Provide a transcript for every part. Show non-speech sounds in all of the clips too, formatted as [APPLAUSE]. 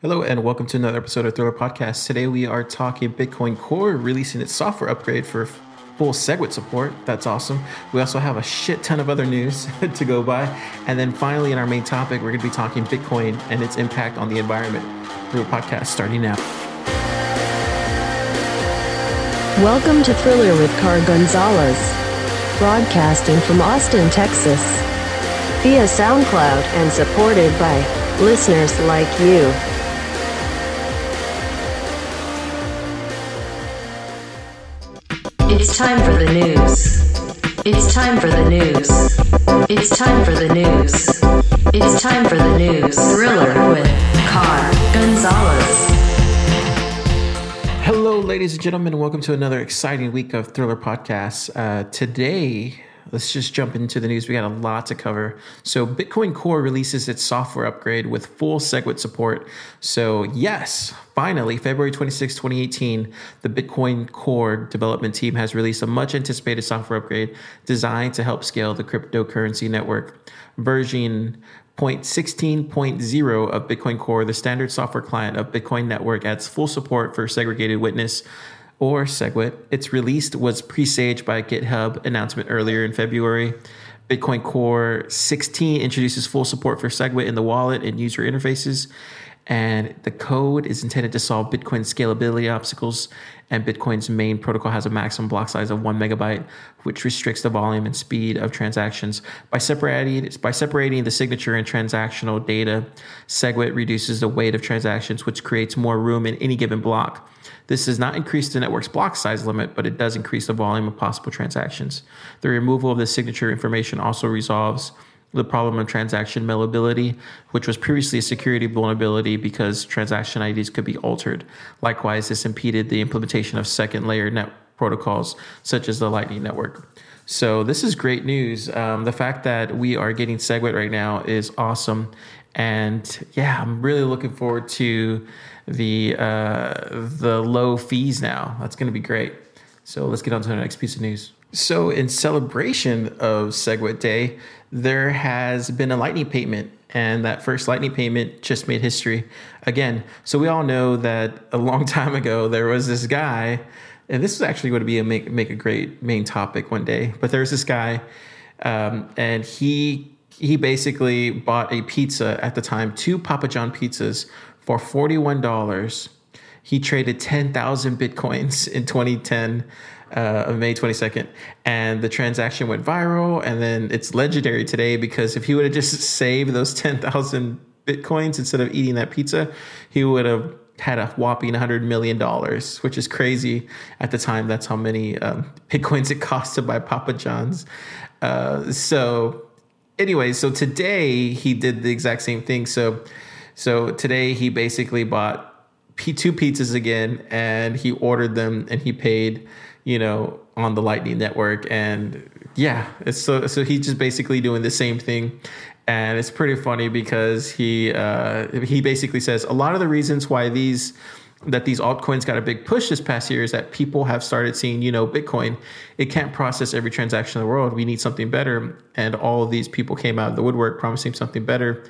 Hello and welcome to another episode of Thriller Podcast. Today we are talking Bitcoin Core releasing its software upgrade for full SegWit support. That's awesome. We also have a shit ton of other news [LAUGHS] to go by. And then finally, in our main topic, we're going to be talking Bitcoin and its impact on the environment. Thriller Podcast starting now. Welcome to Thriller with Car Gonzalez, broadcasting from Austin, Texas, via SoundCloud and supported by listeners like you. It's time for the news. It's time for the news. It's time for the news. It's time for the news. Thriller with Car Gonzalez. Hello, ladies and gentlemen. Welcome to another exciting week of Thriller Podcasts. Uh, today, let's just jump into the news. We got a lot to cover. So, Bitcoin Core releases its software upgrade with full SegWit support. So, yes, finally, February 26, 2018, the Bitcoin Core development team has released a much anticipated software upgrade designed to help scale the cryptocurrency network. Version 0.16.0 of Bitcoin Core, the standard software client of Bitcoin Network, adds full support for segregated witness or SegWit. Its release was presaged by a GitHub announcement earlier in February. Bitcoin Core 16 introduces full support for SegWit in the wallet and user interfaces. And the code is intended to solve Bitcoin scalability obstacles. And Bitcoin's main protocol has a maximum block size of one megabyte, which restricts the volume and speed of transactions. By separating, by separating the signature and transactional data, SegWit reduces the weight of transactions, which creates more room in any given block. This does not increase the network's block size limit, but it does increase the volume of possible transactions. The removal of the signature information also resolves the problem of transaction malleability, which was previously a security vulnerability because transaction IDs could be altered. Likewise, this impeded the implementation of second layer net protocols such as the Lightning Network. So this is great news. Um, the fact that we are getting SegWit right now is awesome, and yeah, I'm really looking forward to the uh, the low fees now. That's going to be great. So let's get on to the next piece of news. So, in celebration of SegWit Day, there has been a lightning payment, and that first lightning payment just made history again. So, we all know that a long [LAUGHS] time ago there was this guy, and this is actually going to be a make make a great main topic one day. But there's this guy, um, and he he basically bought a pizza at the time, two Papa John pizzas for forty one dollars. He traded ten thousand bitcoins in 2010 uh, May 22nd, and the transaction went viral. And then it's legendary today because if he would have just saved those 10,000 bitcoins instead of eating that pizza, he would have had a whopping $100 million, which is crazy at the time. That's how many um, bitcoins it cost to buy Papa John's. Uh, so, anyway, so today he did the exact same thing. So, so today he basically bought two pizzas again and he ordered them and he paid you know, on the Lightning Network. And yeah, it's so so he's just basically doing the same thing. And it's pretty funny because he uh, he basically says a lot of the reasons why these that these altcoins got a big push this past year is that people have started seeing, you know, Bitcoin, it can't process every transaction in the world. We need something better. And all of these people came out of the woodwork promising something better.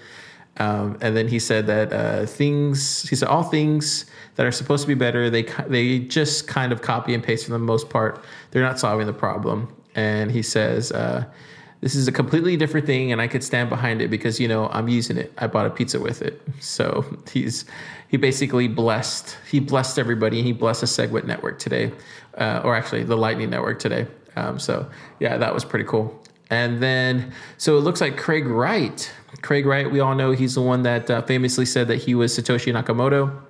Um, and then he said that uh, things, he said, all things that are supposed to be better, they, they just kind of copy and paste for the most part. They're not solving the problem. And he says, uh, this is a completely different thing and I could stand behind it because, you know, I'm using it. I bought a pizza with it. [LAUGHS] So he's, he basically blessed, he blessed everybody he blessed the SegWit network today, uh, or actually the Lightning network today. Um, so yeah, that was pretty cool. And then, so it looks like Craig Wright. Craig Wright, we all know he's the one that uh, famously said that he was Satoshi Nakamoto.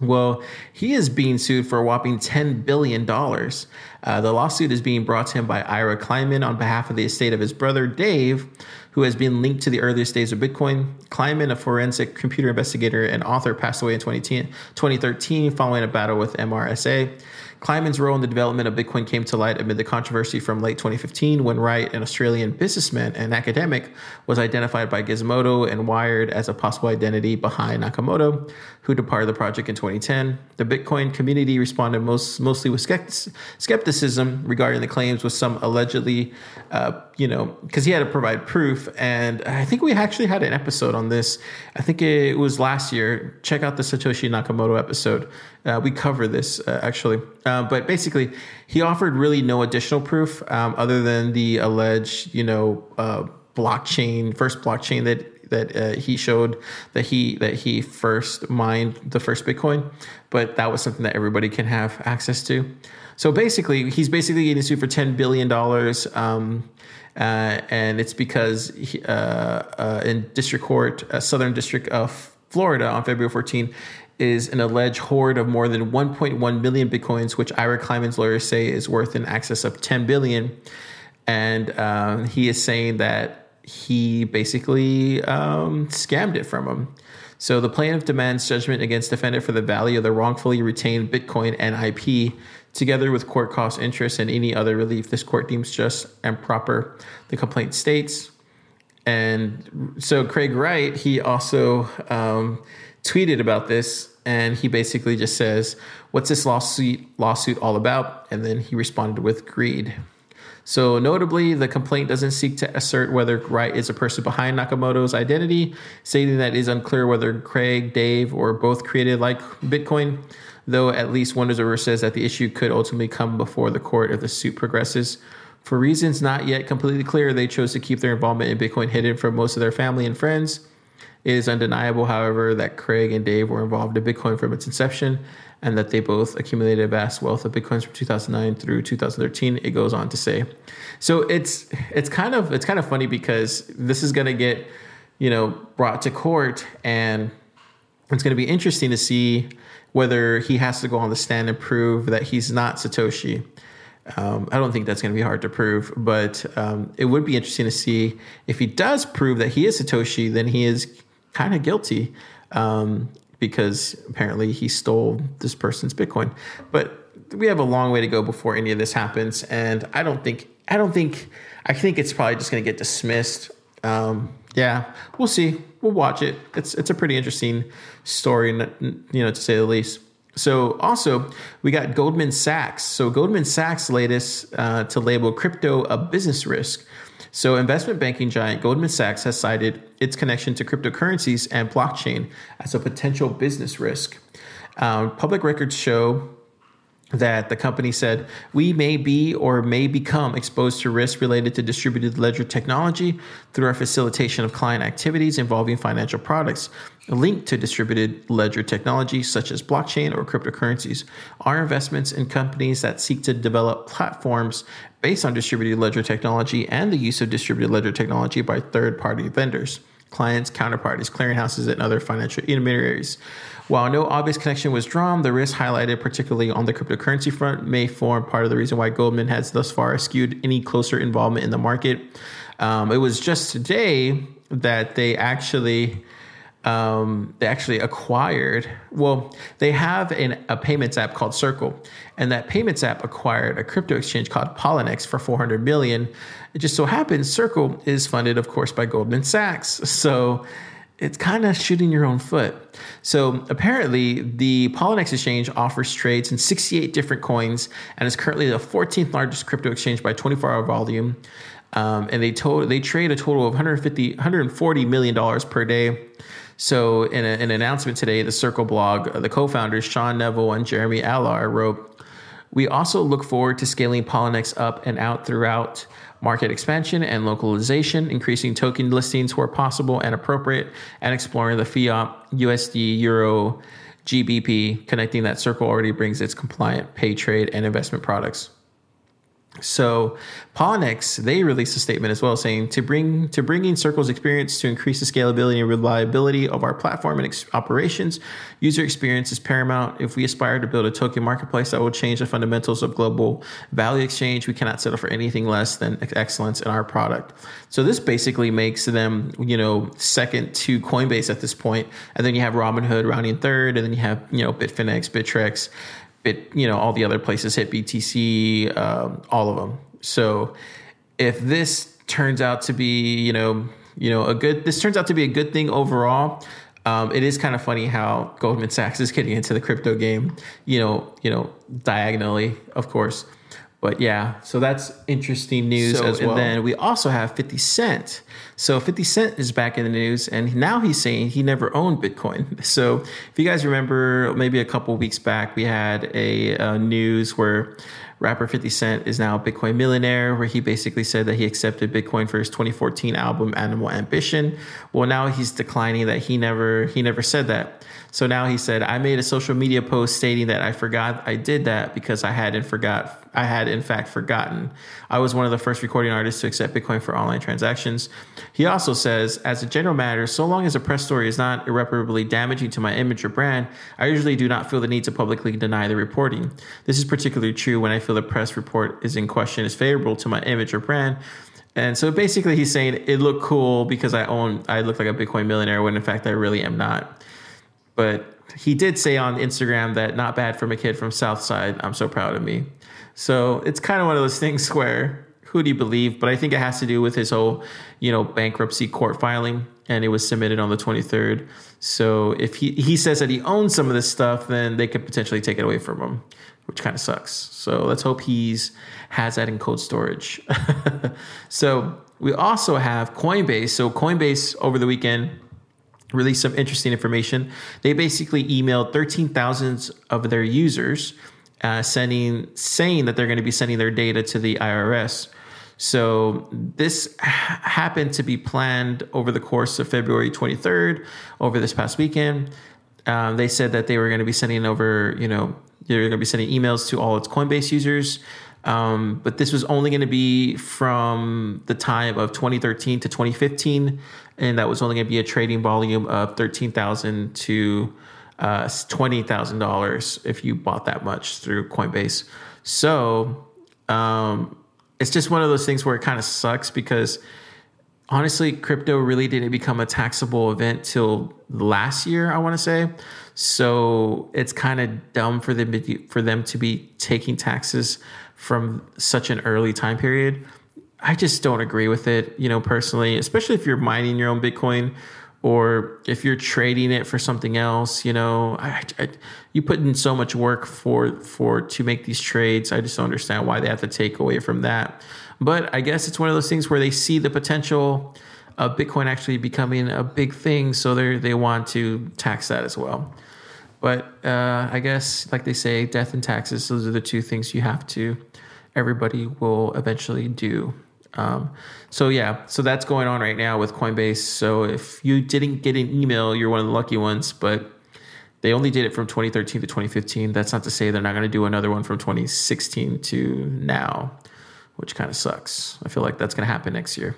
Well, he is being sued for a whopping $10 billion. Uh, the lawsuit is being brought to him by Ira Kleiman on behalf of the estate of his brother Dave, who has been linked to the earliest days of Bitcoin. Kleiman, a forensic computer investigator and author, passed away in 2013 following a battle with MRSA. Kleiman's role in the development of Bitcoin came to light amid the controversy from late 2015 when Wright, an Australian businessman and academic, was identified by Gizmodo and Wired as a possible identity behind Nakamoto, who departed the project in 2010. The Bitcoin community responded most, mostly with skepticism regarding the claims with some allegedly, uh, you know, because he had to provide proof. And I think we actually had an episode on this. I think it was last year. Check out the Satoshi Nakamoto episode. Uh, we cover this uh, actually. Uh, but basically, he offered really no additional proof um, other than the alleged, you know, uh, blockchain, first blockchain that that uh, he showed that he that he first mined the first Bitcoin, but that was something that everybody can have access to. So basically, he's basically getting sued for ten billion dollars, um, uh, and it's because he, uh, uh in district court, uh, Southern District of Florida, on February 14, is an alleged hoard of more than 1.1 million bitcoins, which Ira Kleiman's lawyers say is worth in excess of 10 billion. And um, he is saying that he basically um, scammed it from him. So the plaintiff demands judgment against defendant for the value of the wrongfully retained Bitcoin and IP, together with court costs, interest and any other relief this court deems just and proper. The complaint states. And so Craig Wright, he also um, tweeted about this, and he basically just says, "What's this lawsuit lawsuit all about?" And then he responded with greed. So, notably, the complaint doesn't seek to assert whether Wright is a person behind Nakamoto's identity, stating that it is unclear whether Craig, Dave, or both created like Bitcoin, though at least one observer says that the issue could ultimately come before the court if the suit progresses. For reasons not yet completely clear, they chose to keep their involvement in Bitcoin hidden from most of their family and friends. It is undeniable, however, that Craig and Dave were involved in Bitcoin from its inception and that they both accumulated a vast wealth of bitcoins from 2009 through 2013 it goes on to say so it's it's kind of it's kind of funny because this is going to get you know brought to court and it's going to be interesting to see whether he has to go on the stand and prove that he's not satoshi um, I don't think that's going to be hard to prove, but um, it would be interesting to see if he does prove that he is Satoshi, then he is kind of guilty. Um, because apparently he stole this person's Bitcoin. But we have a long way to go before any of this happens, and I don't think I don't think I think it's probably just going to get dismissed. Um, yeah, we'll see. We'll watch it. It's it's a pretty interesting story, you know, to say the least. So also we got Goldman Sachs. So Goldman Sachs latest uh, to label crypto a business risk. So, investment banking giant Goldman Sachs has cited its connection to cryptocurrencies and blockchain as a potential business risk. Um, public records show that the company said we may be or may become exposed to risks related to distributed ledger technology through our facilitation of client activities involving financial products linked to distributed ledger technology such as blockchain or cryptocurrencies. Our investments in companies that seek to develop platforms based on distributed ledger technology and the use of distributed ledger technology by third party vendors, clients, counterparties, clearinghouses, and other financial intermediaries. While no obvious connection was drawn, the risk highlighted, particularly on the cryptocurrency front, may form part of the reason why Goldman has thus far eschewed any closer involvement in the market. Um, it was just today that they actually um, they actually acquired, well, they have an, a payments app called Circle, and that payments app acquired a crypto exchange called Poloniex for 400 million. It just so happens Circle is funded, of course, by Goldman Sachs. So it's kind of shooting your own foot. So apparently, the Poloniex exchange offers trades in 68 different coins and is currently the 14th largest crypto exchange by 24 hour volume. Um, and they told they trade a total of 150 140 million dollars per day so, in, a, an announcement today, the Circle blog, uh, the co founders, Sean Neville and Jeremy Allaire wrote We also look forward to scaling Poloniex up and out throughout market expansion and localization, increasing token listings where possible and appropriate, and exploring the fiat, USD, Euro, GBP, connecting that Circle already brings its compliant pay trade and investment products. So Poloniex, they released a statement as well saying to bring to bringing Circle's experience to increase the scalability and reliability of our platform and ex- operations. User experience is paramount. If we aspire to build a token marketplace that will change the fundamentals of global value exchange, we cannot settle for anything less than excellence in our product. So this basically makes them, you know, second to Coinbase at this point, and then you have Robinhood rounding third, and then you have you know Bitfinex, Bittrex it you know all the other places HitBTC, um, all of them. So if this turns out to be you know you know a good this turns out to be a good thing overall. Um, it is kind of funny how Goldman Sachs is getting into the crypto game, you know, you know, diagonally, of course. But yeah, so that's interesting news So- as well. and then we also have 50 Cent. So 50 Cent is back in the news, and now he's saying he never owned Bitcoin. [LAUGHS] So if you guys remember, maybe a couple weeks back, we had a, uh news where rapper 50 Cent is now a Bitcoin millionaire, where he basically said that he accepted Bitcoin for his 2014 album Animal Ambition. Well, now he's declining that he never he never said that. So now he said, I made a social media post stating that I forgot I did that because I hadn't forgot I had in fact forgotten. I was one of the first recording artists to accept Bitcoin for online transactions. He also says, as a general matter, so long as a press story is not irreparably damaging to my image or brand, I usually do not feel the need to publicly deny the reporting. This is particularly true when I feel the press report is in question is favorable to my image or brand. And so basically he's saying it looked cool because I own I look like a Bitcoin millionaire when in fact I really am not but he did say on Instagram that not bad from a kid from Southside. I'm so proud of me. So it's kind of one of those things where who do you believe? But I think it has to do with his whole, you know, bankruptcy court filing, and it was submitted on the 23rd. So if he he says that he owns some of this stuff, then they could potentially take it away from him, which kind of sucks. So let's hope he's has that in cold storage. [LAUGHS] so we also have Coinbase. So Coinbase over the weekend released some interesting information. They basically emailed 13,000 of their users, uh, sending saying that they're going to be sending their data to the IRS. So this h- happened to be planned over the course of February 23rd, over this past weekend. Um, they said that they were going to be sending over, you know, they're going to be sending emails to all its Coinbase users. Um, but this was only going to be from the time of 2013 to 2015, and that was only going to be a trading volume of 13,000 to uh, $20,000 if you bought that much through Coinbase. So um, it's just one of those things where it kind of sucks because honestly, crypto really didn't become a taxable event till last year, I want to say. So it's kind of dumb for them to, for them to be taking taxes from such an early time period. I just don't agree with it, you know, personally, especially if you're mining your own Bitcoin or if you're trading it for something else, you know, I, I, you put in so much work for for to make these trades. I just don't understand why they have to take away from that. But I guess it's one of those things where they see the potential of Bitcoin actually becoming a big thing, so they they want to tax that as well. But uh, I guess, like they say, death and taxes, those are the two things you have to, everybody will eventually do. Um, so, yeah, so that's going on right now with Coinbase. So, if you didn't get an email, you're one of the lucky ones, but they only did it from 2013 to 2015. That's not to say they're not going to do another one from 2016 to now, which kind of sucks. I feel like that's going to happen next year.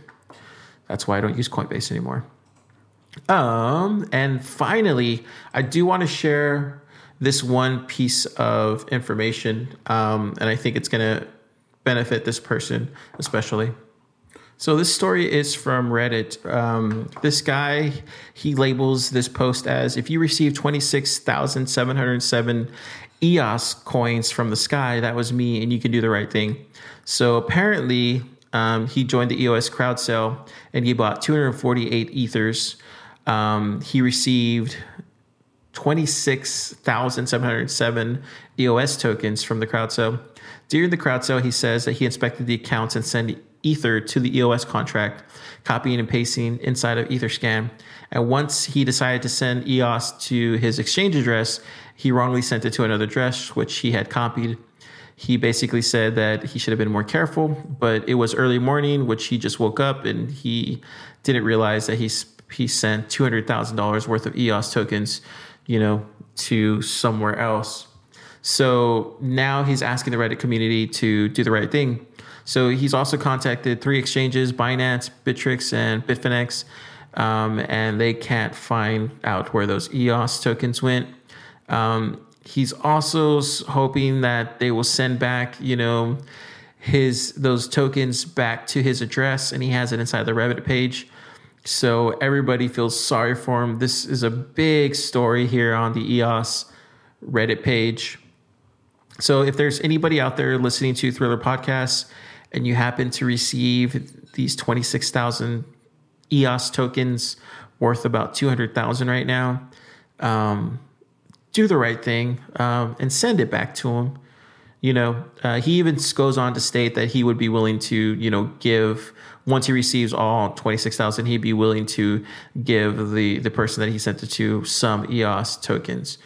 That's why I don't use Coinbase anymore. Um, and finally, I do want to share this one piece of information, um, and I think it's going to benefit this person especially. So this story is from Reddit. Um, this guy he labels this post as if you receive twenty six thousand seven hundred seven EOS coins from the sky, that was me, and you can do the right thing. So apparently, um, he joined the EOS crowd sale and he bought two hundred forty eight ethers. Um, he received 26,707 EOS tokens from the crowd sale. During the crowd sale, he says that he inspected the accounts and sent Ether to the EOS contract, copying and pasting inside of Etherscan. And once he decided to send EOS to his exchange address, he wrongly sent it to another address, which he had copied. He basically said that he should have been more careful, but it was early morning, which he just woke up and he didn't realize that he he sent two hundred thousand dollars worth of EOS tokens, you know, to somewhere else. So now he's asking the Reddit community to do the right thing. So he's also contacted three exchanges: Binance, Bittrex, and Bitfinex, um, and they can't find out where those EOS tokens went. Um, he's also hoping that they will send back, you know, his those tokens back to his address, and he has it inside the Reddit page. So everybody feels sorry for him. This is a big story here on the EOS Reddit page. So if there's anybody out there listening to Thriller podcasts and you happen to receive these 26,000 EOS tokens worth about 200,000 right now, um, do the right thing um, and send it back to him. You know, uh, he even goes on to state that he would be willing to, you know, give once he receives all twenty six thousand, he'd be willing to give the the person that he sent it to some EOS tokens.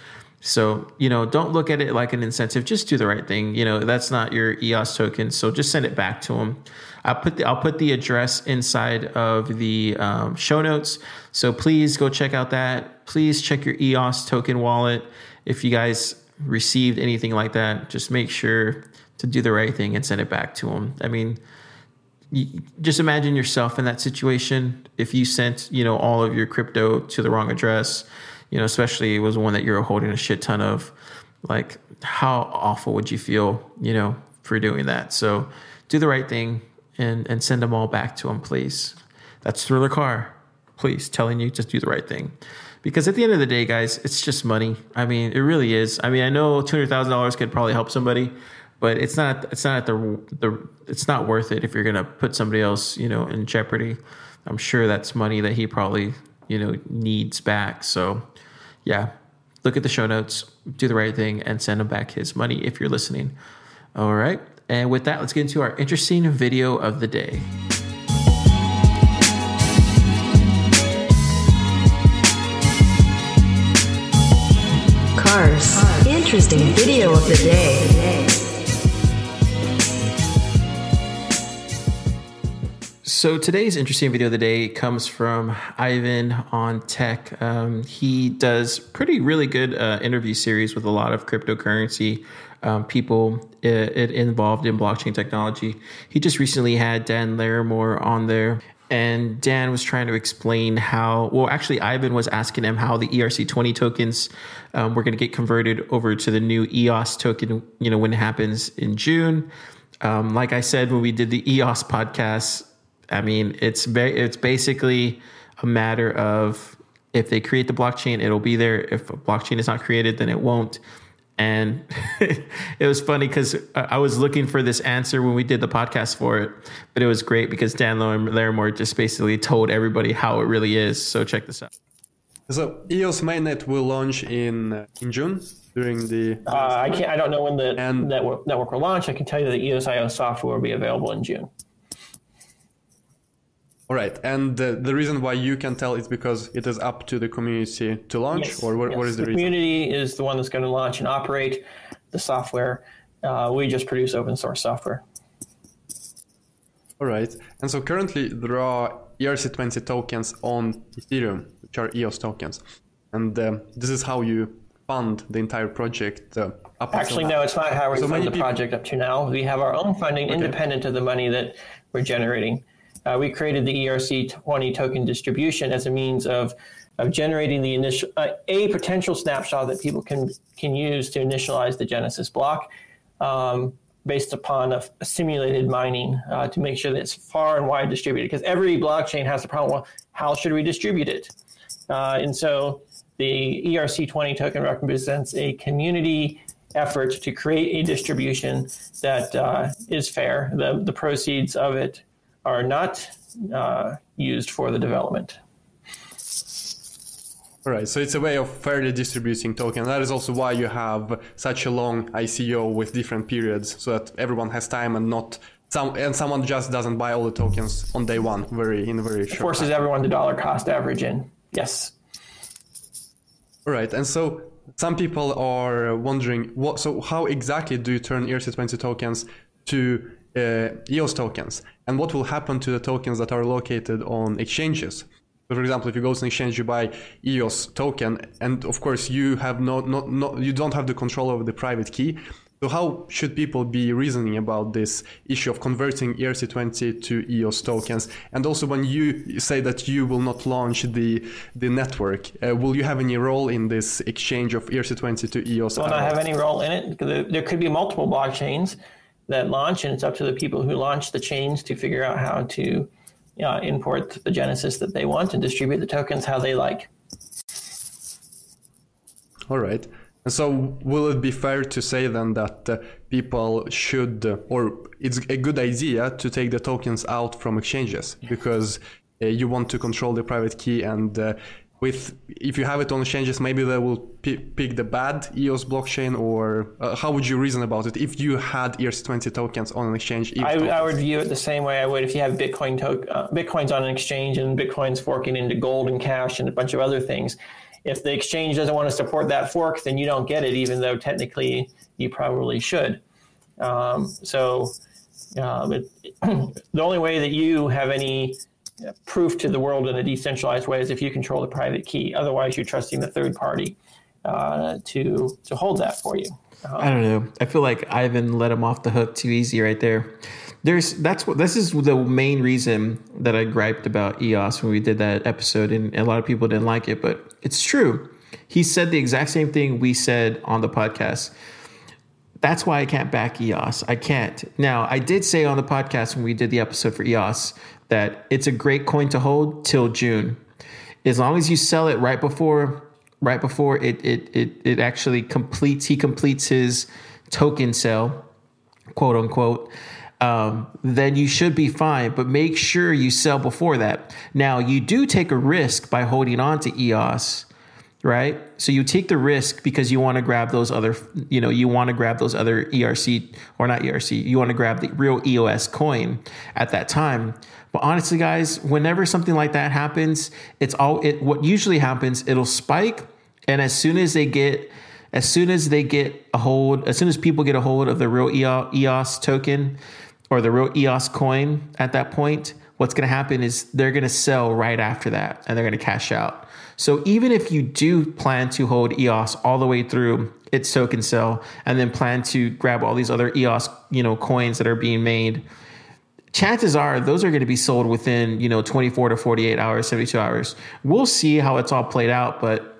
So, you know, don't look at it like an incentive. Just do the right thing. You know, that's not your EOS token. So just send it back to him. I'll put the, I'll put the address inside of the um, show notes. So please go check out that. Please check your EOS token wallet. If you guys received anything like that, just make sure to do the right thing and send it back to him. I mean, you, just imagine yourself in that situation. If you sent, you know, all of your crypto to the wrong address, you know, especially it was one that you're holding a shit ton of, like how awful would you feel, you know, for doing that? So do the right thing and and send them all back to him, please. That's Thriller Car, please, telling you to do the right thing. Because at the end of the day, guys, it's just money. I mean, it really is. I mean, I know two hundred thousand dollars could probably help somebody, but it's not. It's not at the the. It's not worth it if you're gonna put somebody else, you know, in jeopardy. I'm sure that's money that he probably, you know, needs back. So, yeah, look at the show notes, do the right thing, and send him back his money if you're listening. All right. And with that, let's get into our interesting video of the day. Cars. Interesting video of the day. So today's interesting video of the day comes from Ivan on Tech. Um, he does pretty really good uh, interview series with a lot of cryptocurrency um, people it, it involved in blockchain technology. He just recently had Dan Larimer on there, and Dan was trying to explain how. Well, actually, Ivan was asking him how the ERC20 tokens um, were going to get converted over to the new EOS token. You know, when it happens in June. Um, like I said when we did the EOS podcast, I mean, it's very, it's basically a matter of if they create the blockchain, it'll be there. If a blockchain is not created, then it won't and [LAUGHS] it was funny because I was looking for this answer when we did the podcast for it, but it was great because Dan Larimer just basically told everybody how it really is. So check this out. So EOS mainnet will launch in uh, in June during the. Uh, I can't. I don't know when the and, network network will launch. I can tell you that the EOS.io software will be available in June. All right, and the, the reason why you can tell is because it is up to the community to launch, yes, or what, yes. what is the, reason? the reason? community is the one that's going to launch and operate the software. Uh, we just produce open source software. All right, and so currently there are ERC20 tokens on Ethereum, which are EOS tokens, and uh, this is how you fund the entire project. Uh, Actually, no, it's not how we so fund the people... project up to now. We have our own funding okay. independent of the money that we're generating uh, we created the ERC20 token distribution as a means of of generating the initial uh, a potential snapshot that people can can use to initialize the Genesis block. Um, based upon a, a simulated mining uh, to make sure that it's far and wide distributed because every blockchain has the problem well how should we distribute it uh, and so the erc20 token represents a community effort to create a distribution that uh, is fair the, the proceeds of it are not uh, used for the development. All right, so it's a way of fairly distributing tokens. That is also why you have such a long ICO with different periods, so that everyone has time and not some and someone just doesn't buy all the tokens on day one, very in a very short. Forces time. everyone to dollar cost average in. Yes. All right, and so some people are wondering what. So how exactly do you turn ERC20 tokens to uh, EOS tokens and what will happen to the tokens that are located on exchanges. So for example, if you go to an exchange, you buy EOS token, and of course you have no, not, not, you don't have the control over the private key. So how should people be reasoning about this issue of converting ERC20 to EOS tokens? And also, when you say that you will not launch the the network, uh, will you have any role in this exchange of ERC20 to EOS? I'll not have any role in it. There could be multiple blockchains that launch, and it's up to the people who launch the chains to figure out how to uh, import the Genesis that they want and distribute the tokens how they like. All right. And so, will it be fair to say then that uh, people should, uh, or it's a good idea to take the tokens out from exchanges because uh, you want to control the private key and uh, with if you have it on exchanges, maybe they will p- pick the bad EOS blockchain, or uh, how would you reason about it if you had ERC20 tokens on an exchange? I, I, would view it the same way I would if you have Bitcoin to- uh, Bitcoins on an exchange and Bitcoin's forking into gold and cash and a bunch of other things. If the exchange doesn't want to support that fork, then you don't get it, even though technically you probably should. Um, so um, it, [CLEARS THROAT] the only way that you have any proof to the world in a decentralized way is if you control the private key. Otherwise, you're trusting the third party uh, to to hold that for you. Um, I don't know. I feel like Ivan let him off the hook too easy right there. There's that's what this is the main reason that I griped about EOS when we did that episode, and a lot of people didn't like it, but it's true. He said the exact same thing we said on the podcast. That's why I can't back EOS. I can't. Now, I did say on the podcast when we did the episode for EOS that it's a great coin to hold till June. As long as you sell it right before right before it it it, it actually completes he completes his token sale, quote unquote. Um, then you should be fine. But make sure you sell before that. Now, you do take a risk by holding on to EOS right? So you take the risk because you want to grab those other, you know, you want to grab those other ERC or not ERC, you want to grab the real EOS coin at that time. But honestly, guys, whenever something like that happens, it's all it what usually happens, it'll spike and as soon as they get as soon as they get a hold, as soon as people get a hold of the real EOS token or the real EOS coin at that point, what's going to happen is they're going to sell right after that and they're going to cash out. So even if you do plan to hold EOS all the way through its token sell and then plan to grab all these other EOS, you know, coins that are being made, chances are those are going to be sold within, you know, 24 to 48 hours, 72 hours. We'll see how it's all played out, but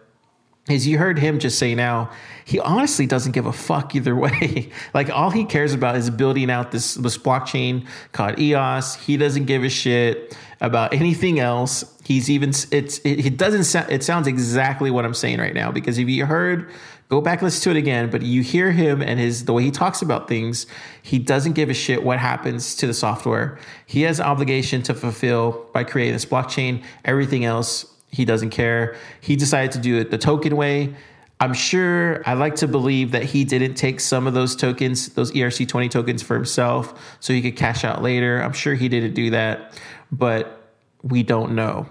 as you heard him just say now, he honestly doesn't give a fuck either [LAUGHS] way. like all he cares about is building out this this blockchain called EOS. He doesn't give a shit about anything else. He's even it's it, it doesn't sound it sounds exactly what I'm saying right now because if you heard go back listen to it again but you hear him and his the way he talks about things he doesn't give a shit what happens to the software he has an obligation to fulfill by creating this blockchain everything else he doesn't care he decided to do it the token way i'm sure i like to believe that he didn't take some of those tokens those erc20 tokens for himself so he could cash out later i'm sure he didn't do that but we don't know.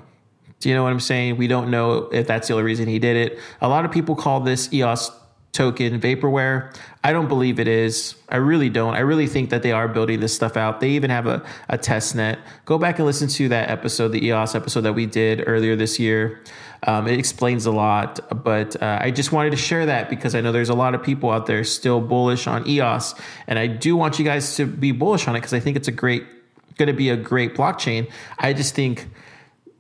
Do you know what I'm saying? We don't know if that's the only reason he did it. A lot of people call this EOS token vaporware. I don't believe it is. I really don't. I really think that they are building this stuff out. They even have a, a test net. Go back and listen to that episode, the EOS episode that we did earlier this year. Um, it explains a lot, but uh, I just wanted to share that because I know there's a lot of people out there still bullish on EOS, and I do want you guys to be bullish on it because I think it's a great going to be a great blockchain. I just think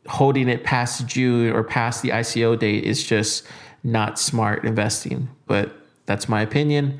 holding it past June or past the ICO date is just not smart investing. But that's my opinion.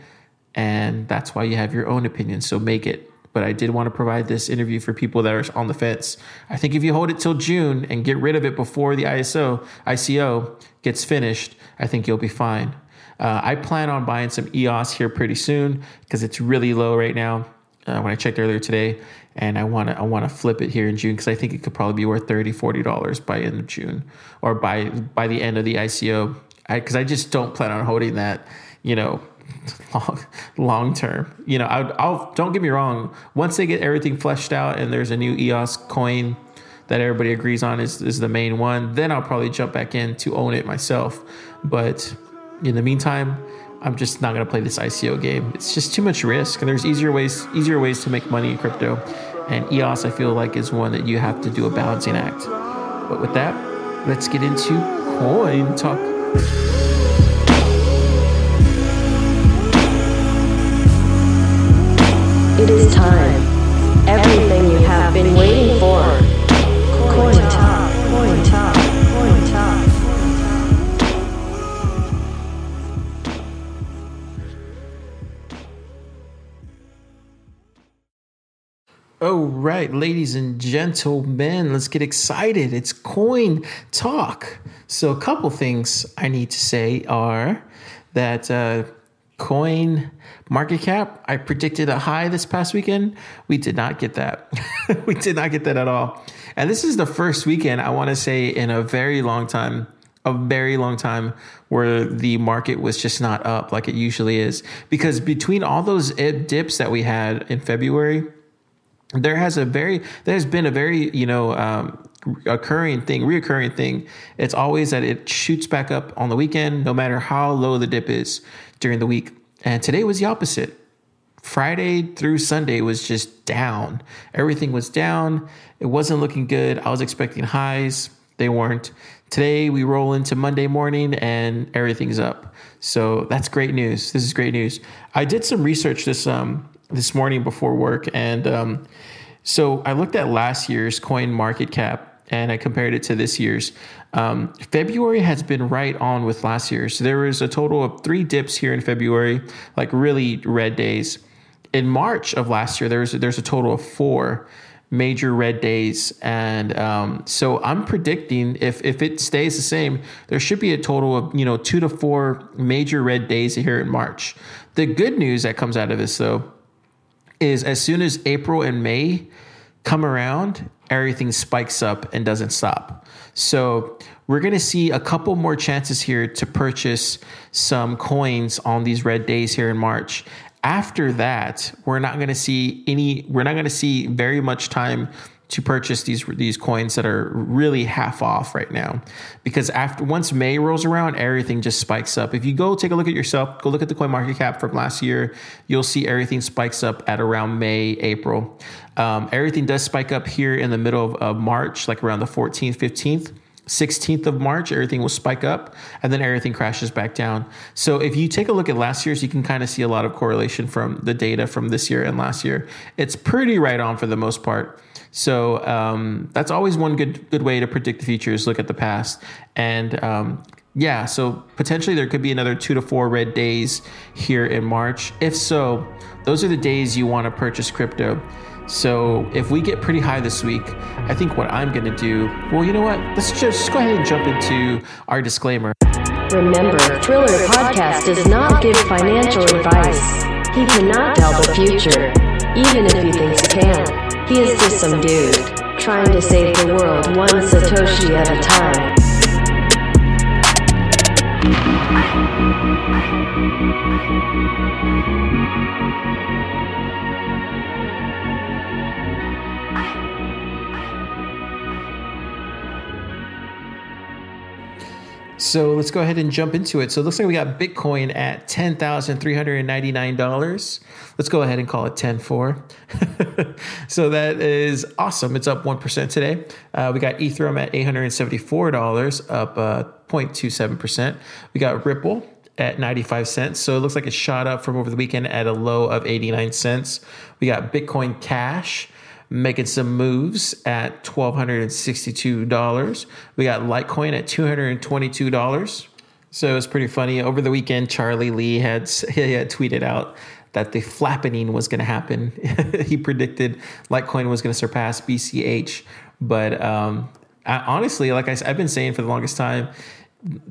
And that's why you have your own opinion. So make it. But I did want to provide this interview for people that are on the fence. I think if you hold it till June and get rid of it before the ISO ICO gets finished, I think you'll be fine. Uh, I plan on buying some EOS here pretty soon because it's really low right now. Uh, when I checked earlier today, and I want to I want to flip it here in June because I think it could probably be worth 30 40 dollars by end of June or by by the end of the ICO because I, I, just don't plan on holding that you know long long term you know I, I'll don't get me wrong once they get everything fleshed out and there's a new EOS coin that everybody agrees on is is the main one then I'll probably jump back in to own it myself but in the meantime I'm just not gonna play this ICO game. It's just too much risk, and there's easier ways easier ways to make money in crypto. And EOS, I feel like, is one that you have to do a balancing act. But with that, let's get into coin talk. It is time. Everything All right, ladies and gentlemen, let's get excited. It's coin talk. So, a couple things I need to say are that uh, coin market cap, I predicted a high this past weekend. We did not get that. [LAUGHS] we did not get that at all. And this is the first weekend I want to say in a very long time a very long time where the market was just not up like it usually is. Because between all those dips that we had in February, there has a very there's been a very you know um, occurring thing, reoccurring thing. It's always that it shoots back up on the weekend, no matter how low the dip is during the week. And today was the opposite. Friday through Sunday was just down. Everything was down. It wasn't looking good. I was expecting highs. They weren't. Today we roll into Monday morning and everything's up. So that's great news. This is great news. I did some research this um this morning before work and um so I looked at last year's coin market cap and I compared it to this year's. Um, February has been right on with last year. So there was a total of three dips here in February, like really red days. In March of last year, there's there's a total of four major red days, and um, so I'm predicting if if it stays the same, there should be a total of you know two to four major red days here in March. The good news that comes out of this though is as soon as April and May come around, everything spikes up and doesn't stop. So we're going to see a couple more chances here to purchase some coins on these red days here in March. After that, we're not going to see any, we're not going to see very much time to purchase these these coins that are really half off right now because after once May rolls around everything just spikes up. If you go take a look at yourself, go look at the coin market cap from last year, you'll see everything spikes up at around May, April. Um, everything does spike up here in the middle of, of March, like around the 14th, 15th. 16th of March, everything will spike up and then everything crashes back down. So if you take a look at last year's, you can kind of see a lot of correlation from the data from this year and last year. It's pretty right on for the most part. So um, that's always one good good way to predict the future is look at the past. And um, yeah, so potentially there could be another two to four red days here in March. If so, those are the days you want to purchase crypto. So if we get pretty high this week, I think what I'm going to do, well, you know what? Let's just go ahead and jump into our disclaimer. Remember, Thriller Podcast does not give financial advice. He cannot tell the future, even if he thinks he can. He is just some dude, trying to save the world one Satoshi at a time. So let's go ahead and jump into it. So it looks like we got Bitcoin at $10,399. Let's go ahead and call it 10 4. [LAUGHS] so that is awesome. It's up 1% today. Uh, we got Ethereum at $874, up uh, 0.27%. We got Ripple at 95 cents. So it looks like it shot up from over the weekend at a low of 89 cents. We got Bitcoin Cash making some moves at $1,262. We got Litecoin at $222. So it was pretty funny. Over the weekend, Charlie Lee had, [LAUGHS] he had tweeted out that the flappening was going to happen. [LAUGHS] he predicted Litecoin was going to surpass BCH. But um, I, honestly, like I, I've been saying for the longest time,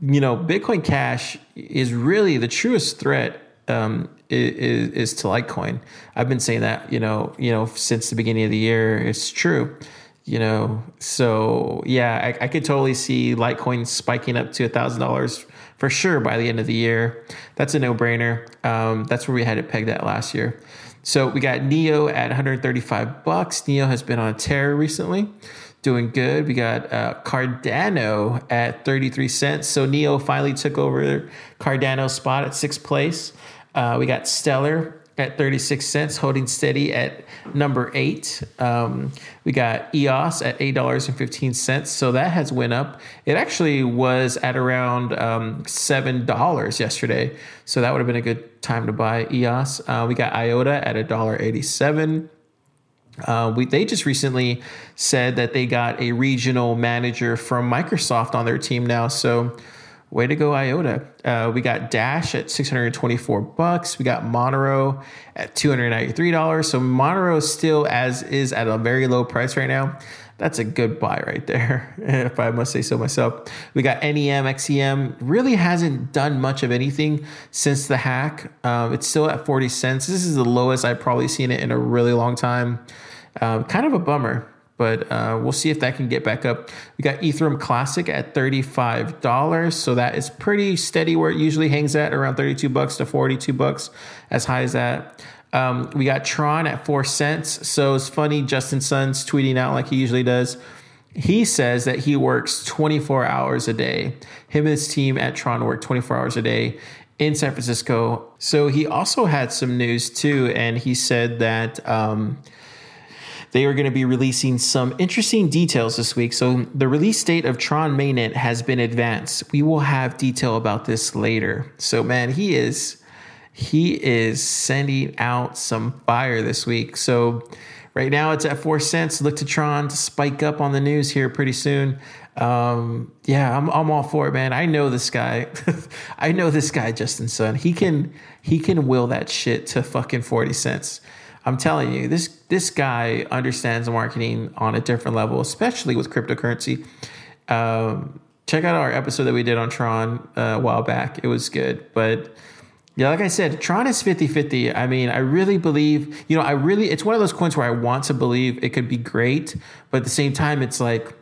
you know, Bitcoin Cash is really the truest threat um, is, is to Litecoin. I've been saying that, you know, you know, since the beginning of the year. It's true, you know. So yeah, I, I could totally see Litecoin spiking up to a thousand dollars for sure by the end of the year. That's a no brainer. Um, that's where we had it pegged at last year. So we got Neo at 135 bucks. Neo has been on a tear recently doing good. We got uh, Cardano at 33 cents. So Neo finally took over Cardano's spot at sixth place. Uh, we got Stellar at 36 cents, holding steady at number eight. Um, we got EOS at $8.15. So that has went up. It actually was at around um, $7 yesterday. So that would have been a good time to buy EOS. Uh, we got IOTA at $1.87. Uh, we, they just recently said that they got a regional manager from Microsoft on their team now. So way to go iota. Uh, we got dash at 624 bucks. We got monero at $293 so monero still as is at a very low price right now. That's a good buy right there [LAUGHS] if i must say so myself. We got nem xem really hasn't done much of anything since the hack. Um, it's still at 40 cents. This is the lowest i've probably seen it in a really long time. Um, kind of a bummer but uh, we'll see if that can get back up. We got Ethereum Classic at $35. So that is pretty steady where it usually hangs at around 32 bucks to 42 bucks, as high as that. Um, we got Tron at four cents. So it's funny, Justin Sun's tweeting out like he usually does. He says that he works 24 hours a day. Him and his team at Tron work 24 hours a day in San Francisco. So he also had some news too, and he said that um, they are going to be releasing some interesting details this week. So the release date of Tron Mainnet has been advanced. We will have detail about this later. So man, he is he is sending out some fire this week. So right now it's at four cents. Look to Tron to spike up on the news here pretty soon. Um, yeah, I'm I'm all for it, man. I know this guy. [LAUGHS] I know this guy, Justin Sun. He can he can will that shit to fucking forty cents. I'm telling you, this this guy understands marketing on a different level, especially with cryptocurrency. Um, check out our episode that we did on Tron uh, a while back. It was good, but yeah, like I said, Tron is 50 50. I mean, I really believe, you know, I really, it's one of those coins where I want to believe it could be great, but at the same time, it's like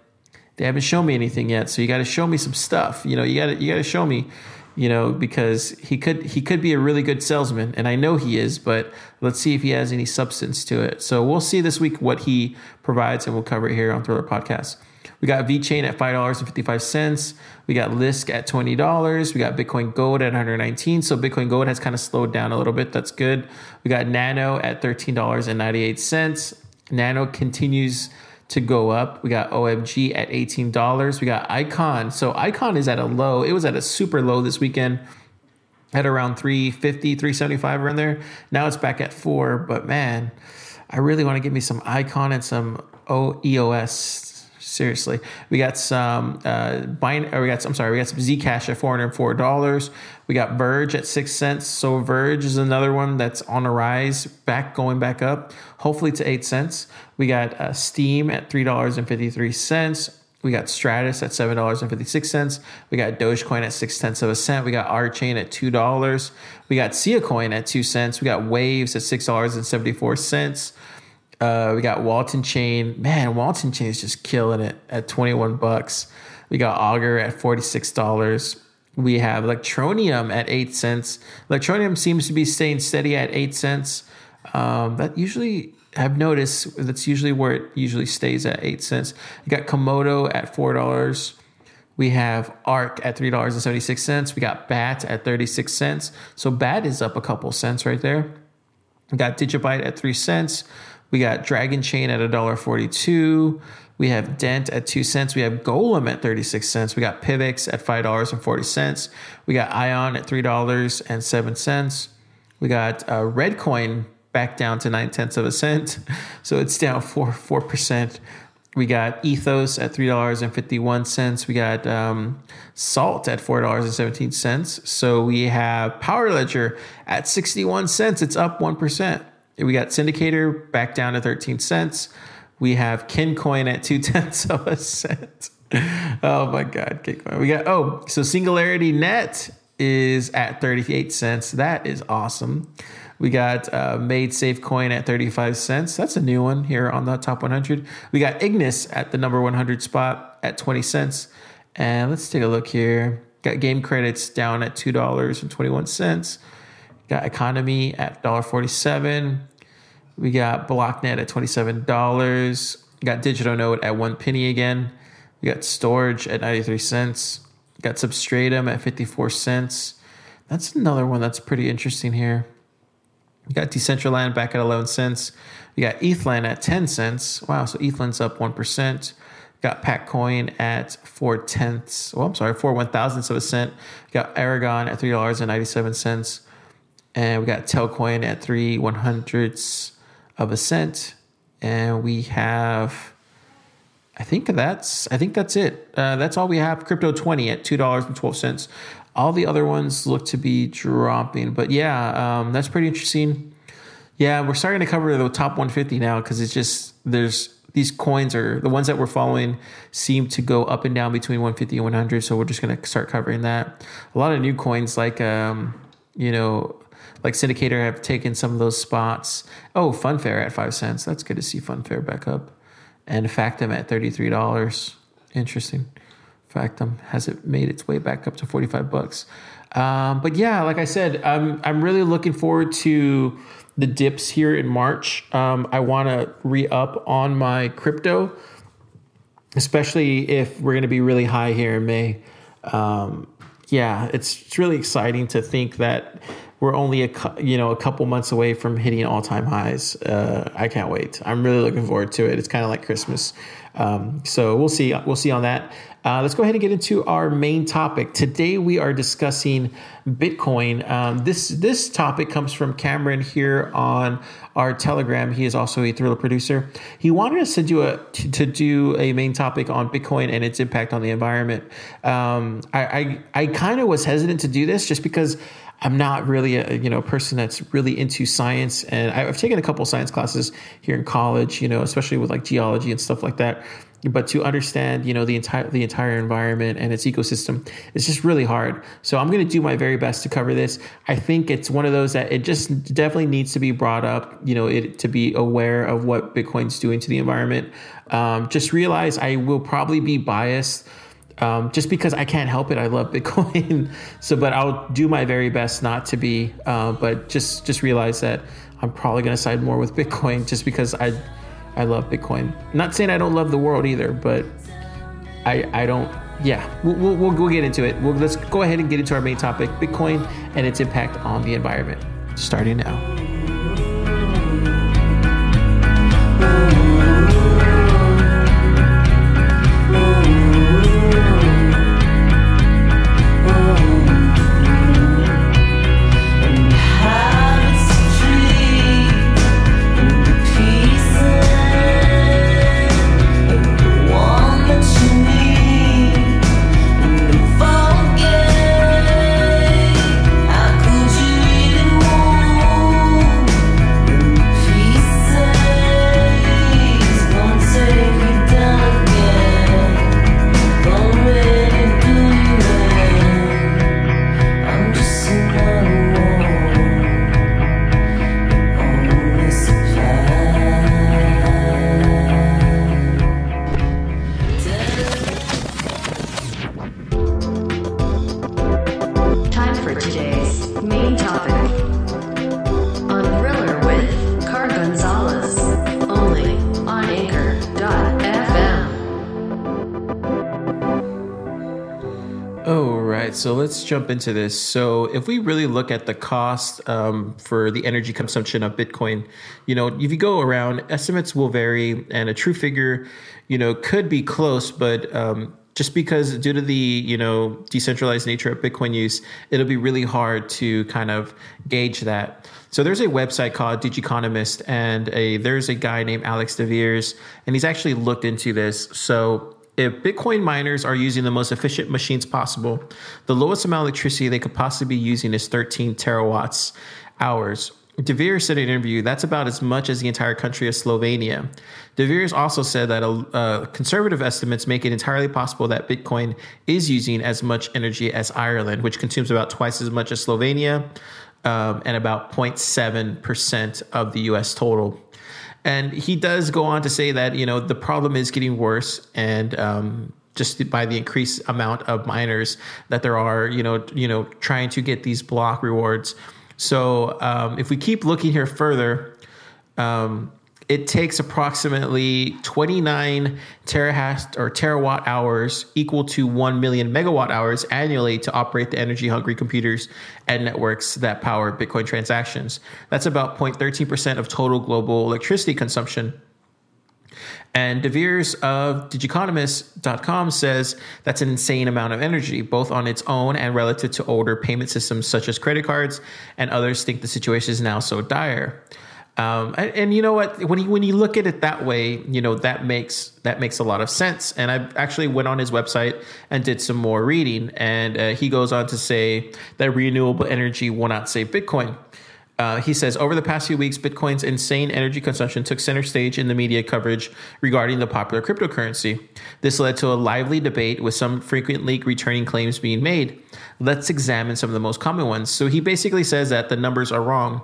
they haven't shown me anything yet. So you got to show me some stuff. You know, you got you got to show me you know, because he could he could be a really good salesman, and I know he is, but let's see if he has any substance to it. So we'll see this week what he provides, and we'll cover it here on Thriller Podcast. We got VeChain at five dollars and fifty five cents. We got Lisk at twenty dollars. We got Bitcoin Gold at one hundred nineteen. So Bitcoin Gold has kind of slowed down a little bit. That's good. We got Nano at thirteen dollars and ninety eight cents. Nano continues to go up. We got OMG at $18. We got Icon. So Icon is at a low. It was at a super low this weekend at around 350, 375 around there. Now it's back at 4, but man, I really want to give me some Icon and some o- EOS seriously. We got some uh bind or we got I'm sorry, we got some Zcash at four hundred four dollars. We got Verge at six cents. So Verge is another one that's on a rise, back going back up, hopefully to eight cents. We got uh, Steem at three dollars and fifty three cents. We got Stratis at seven dollars and fifty six cents. We got Dogecoin at six tenths of a cent. We got R Chain at two dollars. We got Sia Coin at two cents. We got Waves at six dollars and seventy four cents. Uh, we got Walton Chain. Man, Walton Chain is just killing it at 21 bucks. We got Augur at $46. We have Electroneum at 8 cents. Electroneum seems to be staying steady at 8 cents. Um, that usually, I've noticed that's usually where it usually stays at 8 cents. We got Komodo at $4. We have Ark at $3.76. We got BAT at 36 cents. So BAT is up a couple cents right there. We got Digibyte at 3 cents. We got Dragon Chain at $1.42. We have Dent at 2 cents. We have Golem at 36 cents. We got Pivx at $5.40. We got Ion at $3.07. We got uh, ReddCoin back down to 9 tenths of a cent. [LAUGHS] So it's down 4 4%. We got Ethos at $3.51. We got um, Salt at $4.17. So we have Power Ledger at 61 cents. It's up 1%. We got Syndicator back down to 13 cents. We have Kincoin at two [LAUGHS] tenths of a cent. Oh my God, Kincoin. We got, oh, so Singularity Net is at 38 cents. That is awesome. We got uh, MaidSafeCoin at 35 cents. That's a new one here on the top 100. We got Ignis at the number 100 spot at 20 cents. And let's take a look here. Got game credits down at $2.21. Got Economy at $1.47. We got Blocknet at $27. Got Digital Note at one penny again. We got Storj at 93 cents. Got Substratum at 54 cents. That's another one that's pretty interesting here. We got Decentraland back at 11 cents. We got ETHLend at 10 cents. Wow, so ETHLend's up 1%. Got Patcoin at four tenths. Well, I'm sorry, four one thousandths of a cent. Got Aragon at three dollars and we got Telcoin at three one hundredths of a cent, and we have. I think that's. I think that's it. Uh, that's all we have. Crypto twenty at two dollars and twelve cents. All the other ones look to be dropping, but yeah, um, that's pretty interesting. Yeah, we're starting to cover the top 150 now because it's just there's these coins are the ones that we're following seem to go up and down between 150 and 100. So we're just going to start covering that. A lot of new coins like um, you know like Syndicator have taken some of those spots. Oh, Funfair at five cents. That's good to see Funfair back up. and Factom at $33. Interesting. Factom has it made its way back up to 45 bucks. Um, but yeah, like I said, I'm I'm really looking forward to the dips here in March. Um, I want to re up on my crypto, especially if we're going to be really high here in May. Um, yeah, it's, it's really exciting to think that we're only a you know a couple months away from hitting all time highs. Uh, I can't wait. I'm really looking forward to it. It's kind of like Christmas. Um, so we'll see. We'll see on that. Uh, let's go ahead and get into our main topic. Today we are discussing Bitcoin. Um, this this topic comes from Cameron here on our Telegram. He is also a thriller producer. He wanted us to do a to, to do a main topic on Bitcoin and its impact on the environment. Um, I I, I kind of was hesitant to do this just because I'm not really a you know person that's really into science, and I've taken a couple science classes here in college. You know, especially with like geology and stuff like that. But to understand you know the entire the entire environment and its ecosystem it's just really hard. So i'm going to do my very best to cover this. I think it's one of those that it just definitely needs to be brought up you know it to be aware of what bitcoin's doing to the environment. Um, just realize i will probably be biased um, just because I can't help it, I love Bitcoin. [LAUGHS] so, but I'll do my very best not to be. Uh, but just just realize that I'm probably going to side more with [LAUGHS] Bitcoin, just because I I love Bitcoin. Not saying I don't love the world either, but I I don't. Yeah, we'll we'll, we'll, get into it. We'll, let's go ahead and get into our main topic: Bitcoin and its impact on the environment. Starting now. So let's jump into this. So, if we really look at the cost um, for the energy consumption of Bitcoin, you know, if you go around, estimates will vary, and a true figure, you know, could be close, but um, just because due to the you know decentralized nature of Bitcoin use, it'll be really hard to kind of gauge that. So there's a website called Digiconomist, and a there's a guy named Alex de Vries, and he's actually looked into this. So if Bitcoin miners are using the most efficient machines possible, the lowest amount of electricity they could possibly be using is 13 terawatts hours. De Vries said in an interview that's about as much as the entire country of Slovenia. De Vries also said that uh, conservative estimates make it entirely possible that Bitcoin is using as much energy as Ireland, which consumes about twice as much as Slovenia um, and about 0.7% of the US total. And he does go on to say that, you know, the problem is getting worse and um, just by the increased amount of miners that there are, you know, you know, trying to get these block rewards. So um, if we keep looking here further, um, it takes approximately 29 terahash or terawatt hours equal to 1 million megawatt hours annually to operate the energy hungry computers and networks that power bitcoin transactions. That's about 0.13% of total global electricity consumption and De Vries of Digiconomist.com says that's an insane amount of energy, both on its own and relative to older payment systems such as credit cards, and others think the situation is now so dire. Um, and, and, you know what? When you when you look at it that way, you know that makes that makes a lot of sense. And I actually went on his website and did some more reading, and uh, he goes on to say that renewable energy will not save Bitcoin. Uh, he says over the past few weeks, Bitcoin's insane energy consumption took center stage in the media coverage regarding the popular cryptocurrency. This led to a lively debate with some frequently returning claims being made. Let's examine some of the most common ones. So he basically says that the numbers are wrong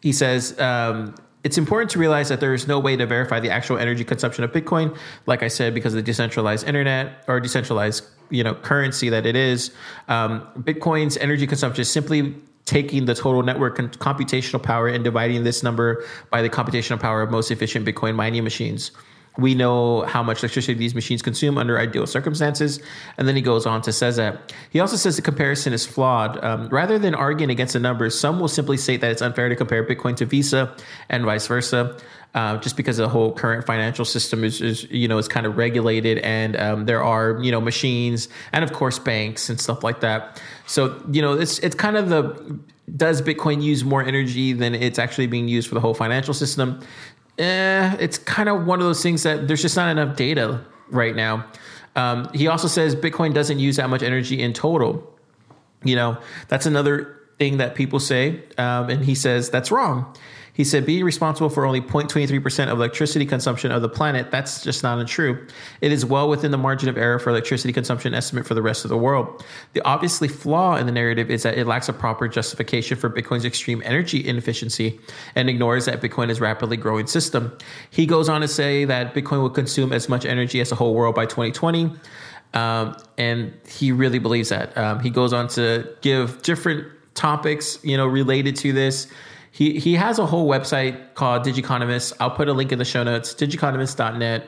he says um, it's important to realize that there is no way to verify the actual energy consumption of Bitcoin. Like I said, because of the decentralized internet or decentralized you know currency that it is, um, Bitcoin's energy consumption is simply taking the total network computational power and dividing this number by the computational power of most efficient Bitcoin mining machines we know how much electricity these machines consume under ideal circumstances. And then he goes on to says that he also says the comparison is flawed. Um, rather than arguing against the numbers, some will simply state that it's unfair to compare Bitcoin to Visa and vice versa. Uh, just because the whole current financial system is, is you know is kind of regulated and um, there are you know machines and of course banks and stuff like that so you know it's it's kind of the does bitcoin use more energy than it's actually being used for the whole financial system eh, it's kind of one of those things that there's just not enough data right now. Um, he also says Bitcoin doesn't use that much energy in total. You know, that's another thing that people say. Um, and he says that's wrong. He said being responsible for only 0.23% of electricity consumption of the planet, that's just not untrue. It is well within the margin of error for electricity consumption estimate for the rest of the world. The obviously flaw in the narrative is that it lacks a proper justification for Bitcoin's extreme energy inefficiency and ignores that Bitcoin is rapidly growing system. He goes on to say that Bitcoin will consume as much energy as the whole world by 2020. Um, and he really believes that. Um, he goes on to give different topics, you know, related to this he he has a whole website called Digiconomist. I'll put a link in the show notes, digiconomist.net.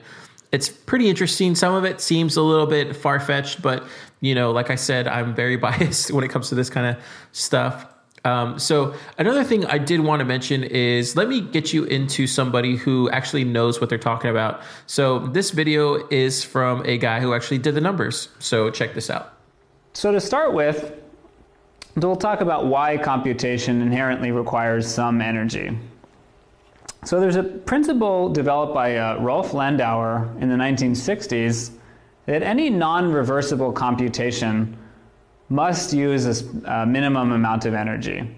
It's pretty interesting. Some of it seems a little bit far fetched, but you know, like I said, I'm very [LAUGHS] biased when it comes to this kind of stuff. Um, so another thing I did want to mention is let me get you into somebody who actually knows what they're talking about. So this video is from a guy who actually did the numbers. So check this out. So to start with, we'll talk about why computation inherently requires some energy. So there's a principle developed by uh, Rolf Landauer in the 1960s that any non-reversible computation must use a, a, minimum amount of energy.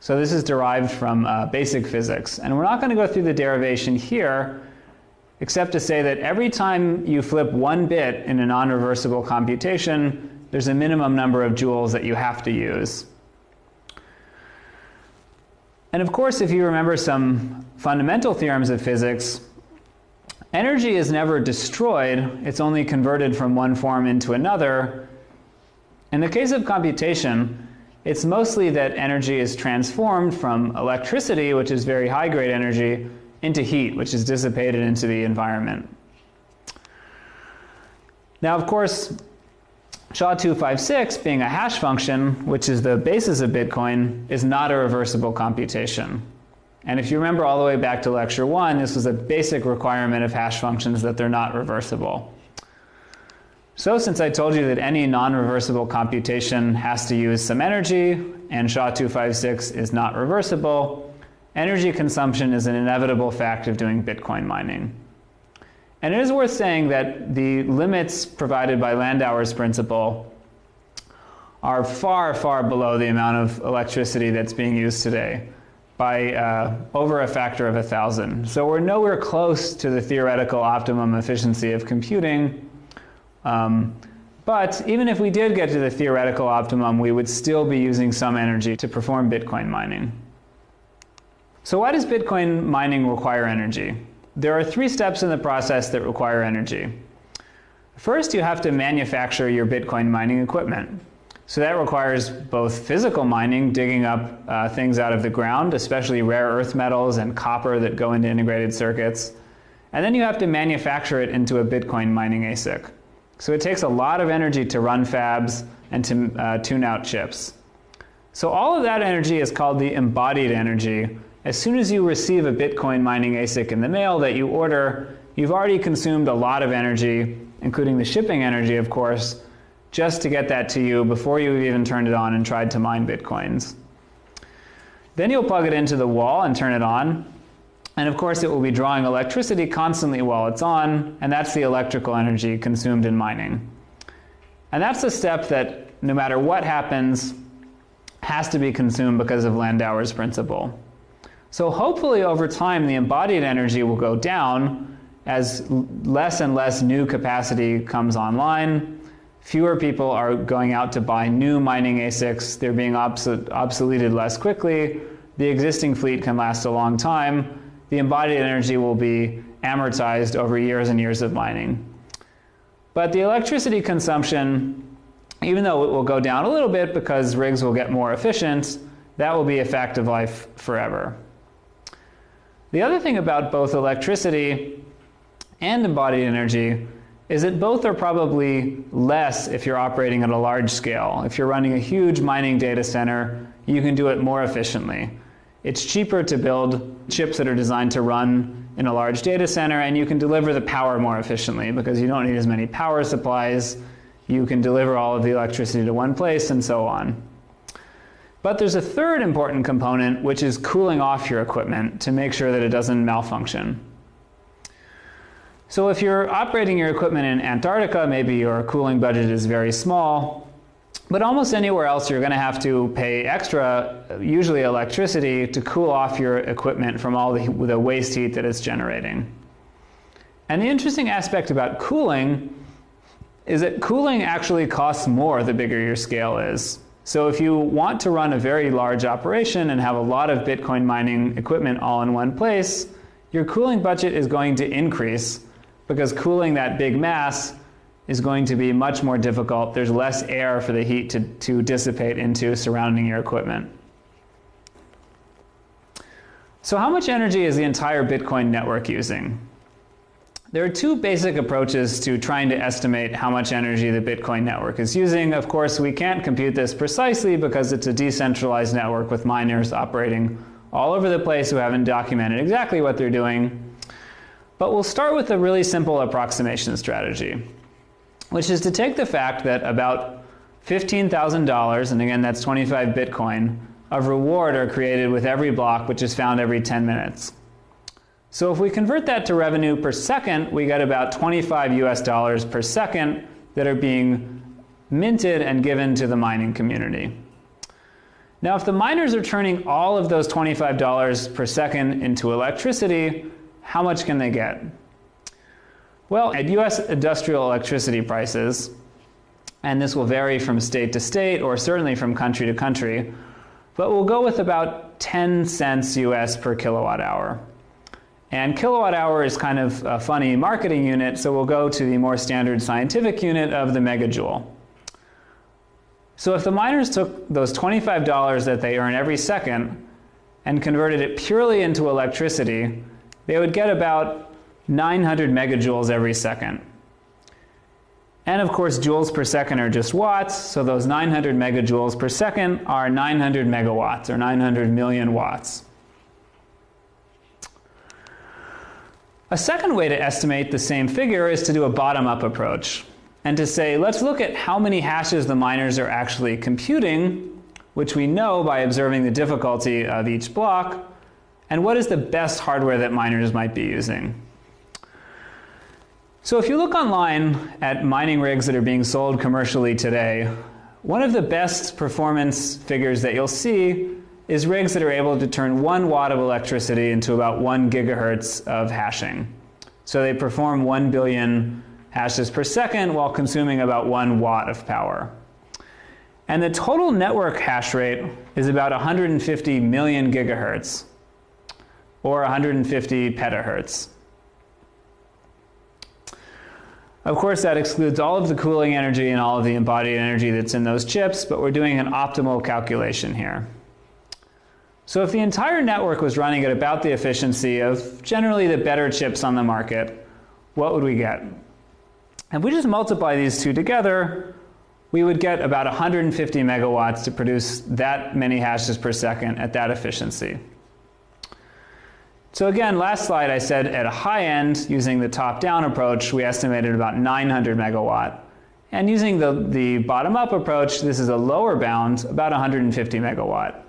So this is derived from uh, basic physics. And we're not going to go through the derivation here, except to say that every time you flip one bit in a non-reversible computation, there's a minimum number of joules that you have to use. And of course, if you remember some fundamental theorems of physics, energy is never destroyed, it's only converted from one form into another. In the case of computation, it's mostly that energy is transformed from electricity, which is very high grade energy, into heat, which is dissipated into the environment. Now, of course, SHA-256, being a hash function, which is the basis of Bitcoin, is not a reversible computation. And if you remember all the way back to lecture one, this was a basic requirement of hash functions that they're not reversible. So since I told you that any non-reversible computation has to use some energy, and SHA-256 is not reversible, energy consumption is an inevitable fact of doing Bitcoin mining. And it is worth saying that the limits provided by Landauer's principle are far, far below the amount of electricity that's being used today by uh, over a factor of a thousand. So we're nowhere close to the theoretical optimum efficiency of computing. Um, but even if we did get to the theoretical optimum, we would still be using some energy to perform Bitcoin mining. So why does Bitcoin mining require energy? There are three steps in the process that require energy. First, you have to manufacture your Bitcoin mining equipment. So that requires both physical mining, digging up uh, things out of the ground, especially rare earth metals and copper that go into integrated circuits. And then you have to manufacture it into a Bitcoin mining ASIC. So it takes a lot of energy to run fabs and to uh, tune out chips. So all of that energy is called the embodied energy, as soon as you receive a Bitcoin mining ASIC in the mail that you order, you've already consumed a lot of energy, including the shipping energy, of course, just to get that to you before you've even turned it on and tried to mine Bitcoins. Then you'll plug it into the wall and turn it on. And of course, it will be drawing electricity constantly while it's on, and that's the electrical energy consumed in mining. And that's a step that, no matter what happens, has to be consumed because of Landauer's principle. So hopefully over time the embodied energy will go down as less and less new capacity comes online. Fewer people are going out to buy new mining ASICs. They're being obs obsoleted less quickly. The existing fleet can last a long time. the embodied energy will be amortized over years and years of mining. But the electricity consumption, even though it will go down a little bit because rigs will get more efficient, that will be a fact of life forever. The other thing about both electricity and embodied energy is that both are probably less if you're operating at a large scale. If you're running a huge mining data center, you can do it more efficiently. It's cheaper to build chips that are designed to run in a large data center, and you can deliver the power more efficiently because you don't need as many power supplies. You can deliver all of the electricity to one place, and so on. But there's a third important component, which is cooling off your equipment to make sure that it doesn't malfunction. So if you're operating your equipment in Antarctica, maybe your cooling budget is very small, but almost anywhere else you're going to have to pay extra, usually electricity, to cool off your equipment from all the, the waste heat that it's generating. And the interesting aspect about cooling is that cooling actually costs more the bigger your scale is. So if you want to run a very large operation and have a lot of Bitcoin mining equipment all in one place, your cooling budget is going to increase because cooling that big mass is going to be much more difficult. There's less air for the heat to, to dissipate into surrounding your equipment. So how much energy is the entire Bitcoin network using? There are two basic approaches to trying to estimate how much energy the Bitcoin network is using. Of course, we can't compute this precisely because it's a decentralized network with miners operating all over the place who haven't documented exactly what they're doing. But we'll start with a really simple approximation strategy, which is to take the fact that about $15,000, and again that's 25 Bitcoin, of reward are created with every block, which is found every 10 minutes. So if we convert that to revenue per second, we get about 25 US dollars per second that are being minted and given to the mining community. Now, if the miners are turning all of those $25 per second into electricity, how much can they get? Well, at US industrial electricity prices, and this will vary from state to state or certainly from country to country, but we'll go with about 10 cents US per kilowatt hour. And kilowatt hour is kind of a funny marketing unit, so we'll go to the more standard scientific unit of the megajoule. So if the miners took those $25 that they earn every second and converted it purely into electricity, they would get about 900 megajoules every second. And of course, joules per second are just watts, so those 900 megajoules per second are 900 megawatts, or 900 million watts. A second way to estimate the same figure is to do a bottom-up approach, and to say, let's look at how many hashes the miners are actually computing, which we know by observing the difficulty of each block, and what is the best hardware that miners might be using. So if you look online at mining rigs that are being sold commercially today, one of the best performance figures that you'll see is rigs that are able to turn one watt of electricity into about one gigahertz of hashing. So they perform one billion hashes per second while consuming about one watt of power. And the total network hash rate is about 150 million gigahertz or 150 petahertz. Of course, that excludes all of the cooling energy and all of the embodied energy that's in those chips, but we're doing an optimal calculation here. So if the entire network was running at about the efficiency of generally the better chips on the market, what would we get? If we just multiply these two together, we would get about 150 megawatts to produce that many hashes per second at that efficiency. So again, last slide I said at a high end, using the top-down approach, we estimated about 900 megawatt. And using the, the bottom-up approach, this is a lower bound, about 150 megawatt.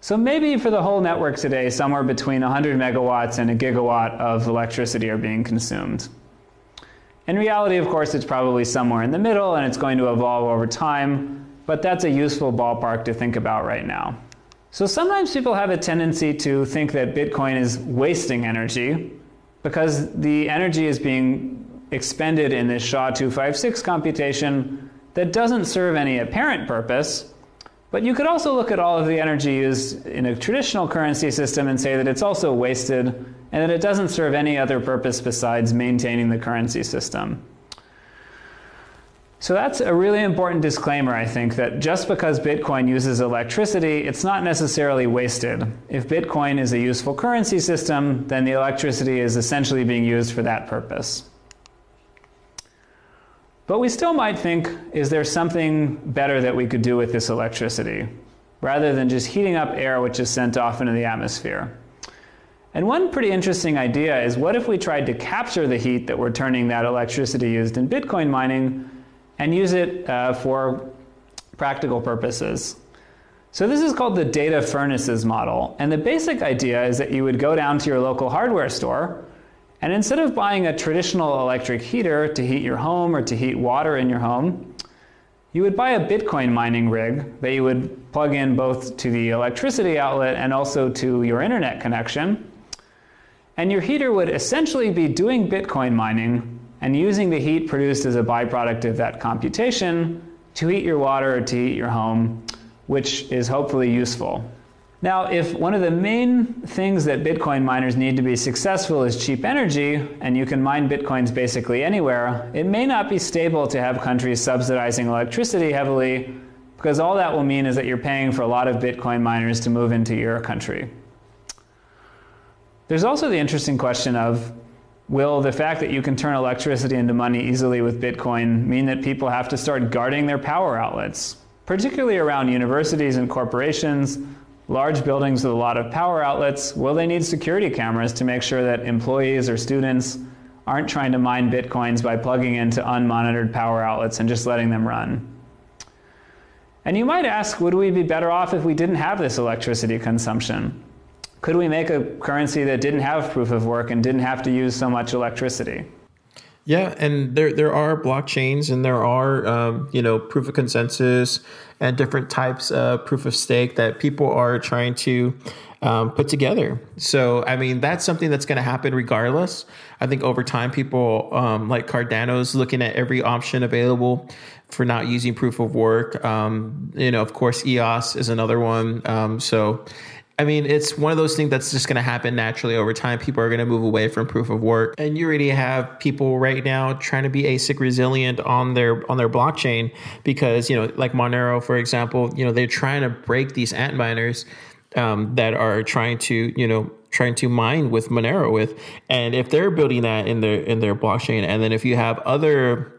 So maybe for the whole network today, somewhere between 100 megawatts and a gigawatt of electricity are being consumed. In reality, of course, it's probably somewhere in the middle and it's going to evolve over time, but that's a useful ballpark to think about right now. So sometimes people have a tendency to think that Bitcoin is wasting energy because the energy is being expended in this SHA-256 computation that doesn't serve any apparent purpose, But you could also look at all of the energy used in a traditional currency system and say that it's also wasted and that it doesn't serve any other purpose besides maintaining the currency system. So that's a really important disclaimer, I think, that just because Bitcoin uses electricity, it's not necessarily wasted. If Bitcoin is a useful currency system, then the electricity is essentially being used for that purpose. But we still might think is there something better that we could do with this electricity, rather than just heating up air which is sent off into the atmosphere? And one pretty interesting idea is what if we tried to capture the heat that we're turning that electricity used in Bitcoin mining and use it uh, for practical purposes? So, this is called the data furnaces model. And the basic idea is that you would go down to your local hardware store and instead of buying a traditional electric heater to heat your home or to heat water in your home, you would buy a Bitcoin mining rig that you would plug in both to the electricity outlet and also to your internet connection. And your heater would essentially be doing Bitcoin mining and using the heat produced as a byproduct of that computation to heat your water or to heat your home, which is hopefully useful. Now, if one of the main things that Bitcoin miners need to be successful is cheap energy, and you can mine Bitcoins basically anywhere, it may not be stable to have countries subsidizing electricity heavily, because all that will mean is that you're paying for a lot of Bitcoin miners to move into your country. There's also the interesting question of will the fact that you can turn electricity into money easily with Bitcoin mean that people have to start guarding their power outlets, particularly around universities and corporations? Large buildings with a lot of power outlets, will they need security cameras to make sure that employees or students aren't trying to mine bitcoins by plugging into unmonitored power outlets and just letting them run? And you might ask, would we be better off if we didn't have this electricity consumption? Could we make a currency that didn't have proof of work and didn't have to use so much electricity? Yeah, and there there are blockchains and there are um, you know proof of consensus and different types of proof of stake that people are trying to um, put together. So I mean that's something that's going to happen regardless. I think over time people um, like Cardano's looking at every option available for not using proof of work. Um, you know, of course, EOS is another one. Um, so I mean, it's one of those things that's just going to happen naturally over time. People are going to move away from proof of work, and you already have people right now trying to be ASIC resilient on their on their blockchain because you know, like Monero, for example, you know, they're trying to break these ant miners um, that are trying to you know trying to mine with Monero with, and if they're building that in their in their blockchain, and then if you have other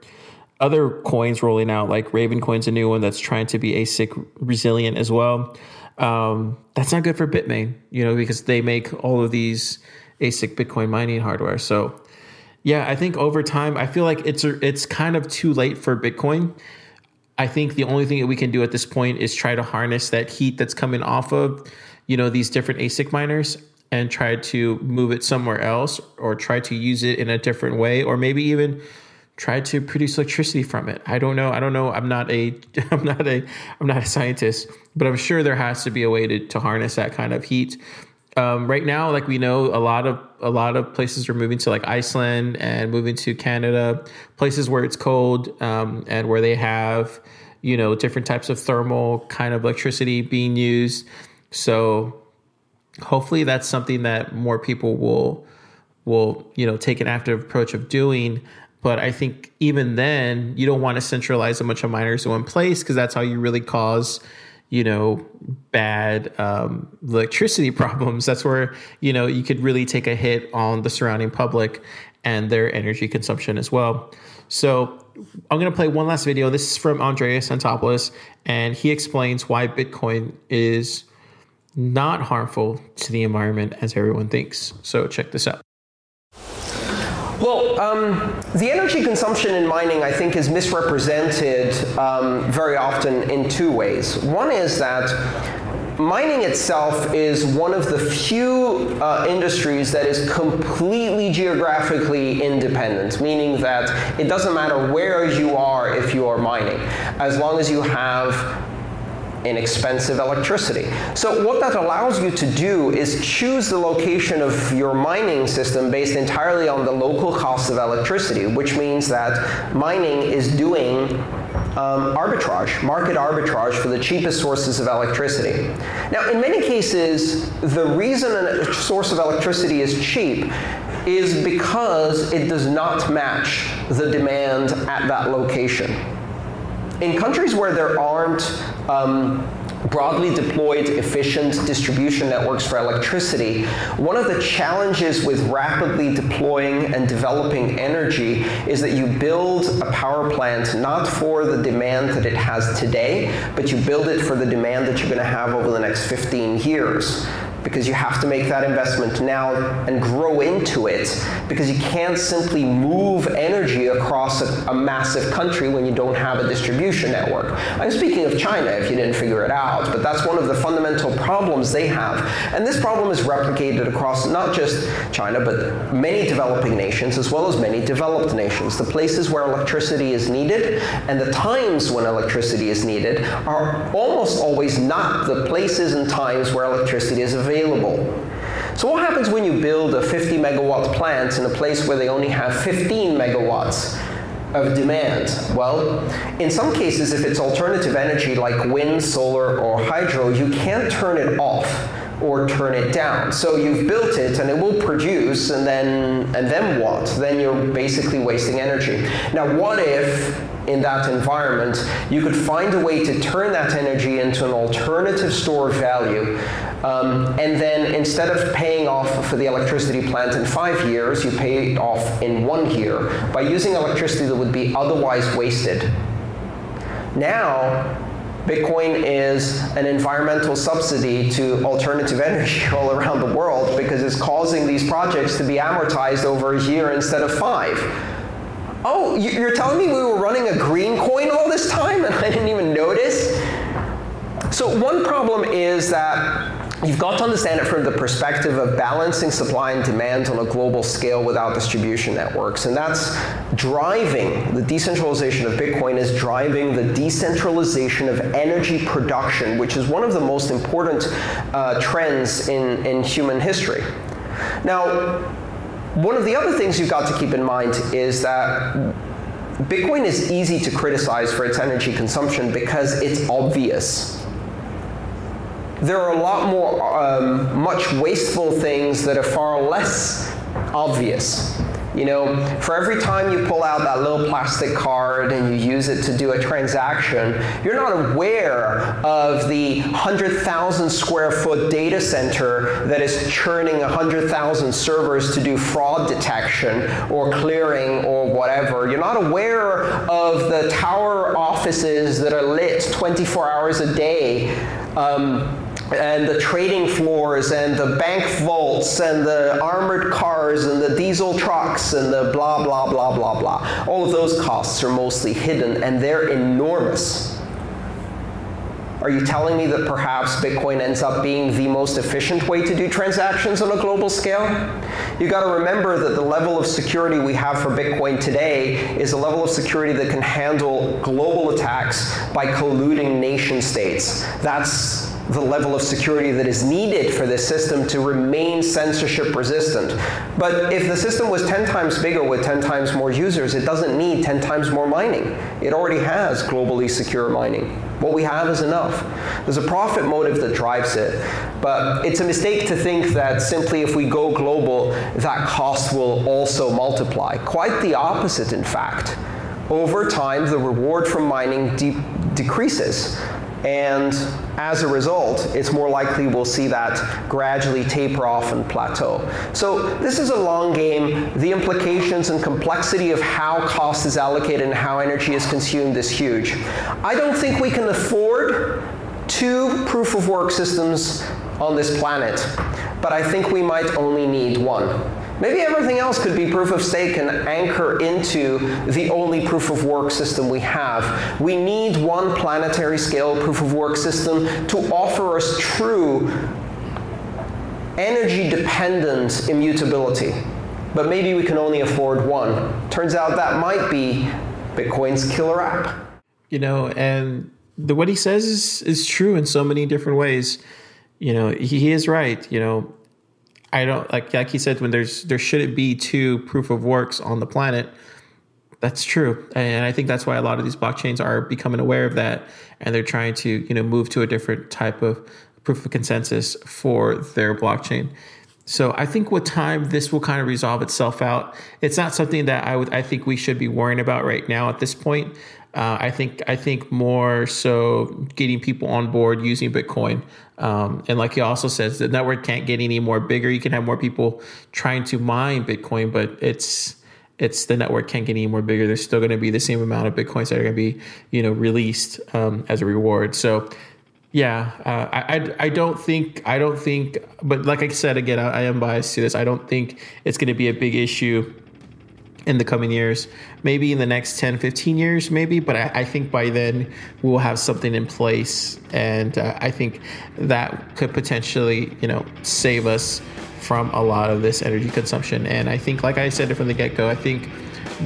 other coins rolling out, like Raven Coin's a new one that's trying to be ASIC resilient as well um, that's not good for Bitmain, you know, because they make all of these ASIC Bitcoin mining hardware. So, yeah, I think over time, I feel like it's it's kind of too late for Bitcoin. I think the only thing that we can do at this point is try to harness that heat that's coming off of, you know, these different ASIC miners and try to move it somewhere else or try to use it in a different way or maybe even try to produce electricity from it. I don't know. I don't know. I'm not a [LAUGHS] I'm not a I'm not a scientist, but I'm sure there has to be a way to, to harness that kind of heat. Um, right now, like we know, a lot of a lot of places are moving to like Iceland and moving to Canada, places where it's cold um, and where they have you know different types of thermal kind of electricity being used. So hopefully, that's something that more people will will you know take an active approach of doing. But I think even then, you don't want to centralize a bunch of miners in one place because that's how you really cause, you know, bad um, electricity [LAUGHS] problems. That's where, you know, you could really take a hit on the surrounding public and their energy consumption as well. So I'm going to play one last video. This is from Andreas Antonopoulos, and he explains why Bitcoin is not harmful to the environment as everyone thinks. So check this out. Well, um, the energy consumption in mining, I think, is misrepresented um, very often in two ways. One is that mining itself is one of the few uh, industries that is completely geographically independent, meaning that it doesn't matter where you are if you are mining, as long as you have inexpensive electricity. So what that allows you to do is choose the location of your mining system based entirely on the local cost of electricity, which means that mining is doing um, arbitrage, market arbitrage for the cheapest sources of electricity. Now, in many cases, the reason a source of electricity is cheap is because it does not match the demand at that location. In countries where there aren't um, broadly deployed efficient distribution networks for electricity, one of the challenges with rapidly deploying and developing energy is that you build a power plant not for the demand that it has today, but you build it for the demand that you're going to have over the next 15 years because you have to make that investment now and grow into it because you can't simply move energy across a, a, massive country when you don't have a distribution network. I'm speaking of China if you didn't figure it out, but that's one of the fundamental problems they have. And this problem is replicated across not just China, but many developing nations as well as many developed nations. The places where electricity is needed and the times when electricity is needed are almost always not the places and times where electricity is available available. So what happens when you build a 50 megawatt plant in a place where they only have 15 megawatts of demand? Well, in some cases, if it's alternative energy like wind, solar, or hydro, you can't turn it off or turn it down. So you've built it and it will produce and then and then what? Then you're basically wasting energy. Now what if in that environment you could find a way to turn that energy into an alternative store of value um, and then instead of paying off for the electricity plant in five years, you pay it off in one year by using electricity that would be otherwise wasted. Now, Bitcoin is an environmental subsidy to alternative [LAUGHS] energy all around the world because it's causing these projects to be amortized over a year instead of five. Oh, you're telling me we were running a green coin all this time and I didn't even notice? So one problem is that You've got to understand it from the perspective of balancing supply and demand on a global scale without distribution networks. And that's driving the decentralization of Bitcoin is driving the decentralization of energy production, which is one of the most important uh, trends in, in human history. Now, one of the other things you've got to keep in mind is that Bitcoin is easy to criticize for its energy consumption because it's obvious there are a lot more, um, much wasteful things that are far less obvious. You know, for every time you pull out that little plastic card and you use it to do a transaction, you're not aware of the 100,000 square foot data center that is churning 100,000 servers to do fraud detection or clearing or whatever. You're not aware of the tower offices that are lit 24 hours a day. Um, and the trading floors and the bank vaults and the armored cars and the diesel trucks and the blah, blah, blah, blah, blah. All of those costs are mostly hidden and they're enormous. Are you telling me that perhaps Bitcoin ends up being the most efficient way to do transactions on a global scale? You got to remember that the level of security we have for Bitcoin today is a level of security that can handle global attacks by colluding nation states. That's the level of security that is needed for this system to remain censorship resistant. But if the system was 10 times bigger with 10 times more users, it doesn't need 10 times more mining. It already has globally secure mining. What we have is enough. There's a profit motive that drives it, but it's a mistake to think that simply if we go global, that cost will also multiply. Quite the opposite, in fact. Over time, the reward from mining de decreases and as a result, it's more likely we'll see that gradually taper off and plateau. So this is a long game. The implications and complexity of how cost is allocated and how energy is consumed is huge. I don't think we can afford two proof of work systems on this planet, but I think we might only need one. Maybe everything else could be proof of stake and anchor into the only proof of work system we have. We need one planetary scale proof of work system to offer us true energy dependent immutability. But maybe we can only afford one. Turns out that might be Bitcoin's killer app. You know, and the what he says is is true in so many different ways. You know, he, he is right. You know, I don't like like he said when there's there shouldn't be two proof of works on the planet. That's true, and I think that's why a lot of these blockchains are becoming aware of that, and they're trying to you know move to a different type of proof of consensus for their blockchain. So I think with time, this will kind of resolve itself out. It's not something that I would I think we should be worrying about right now at this point. Uh, I think I think more so getting people on board using Bitcoin. Um, and like he also says, the network can't get any more bigger. You can have more people trying to mine Bitcoin, but it's it's the network can't get any more bigger. There's still going to be the same amount of bitcoins that are going to be you know released um, as a reward. So yeah, uh, I, I, I don't think I don't think, but like I said again, I, I am biased to this. I don't think it's going to be a big issue in the coming years. Maybe in the next 10, 15 years, maybe, but I, I think by then we will have something in place. And uh, I think that could potentially, you know, save us from a lot of this energy consumption. And I think, like I said from the get go, I think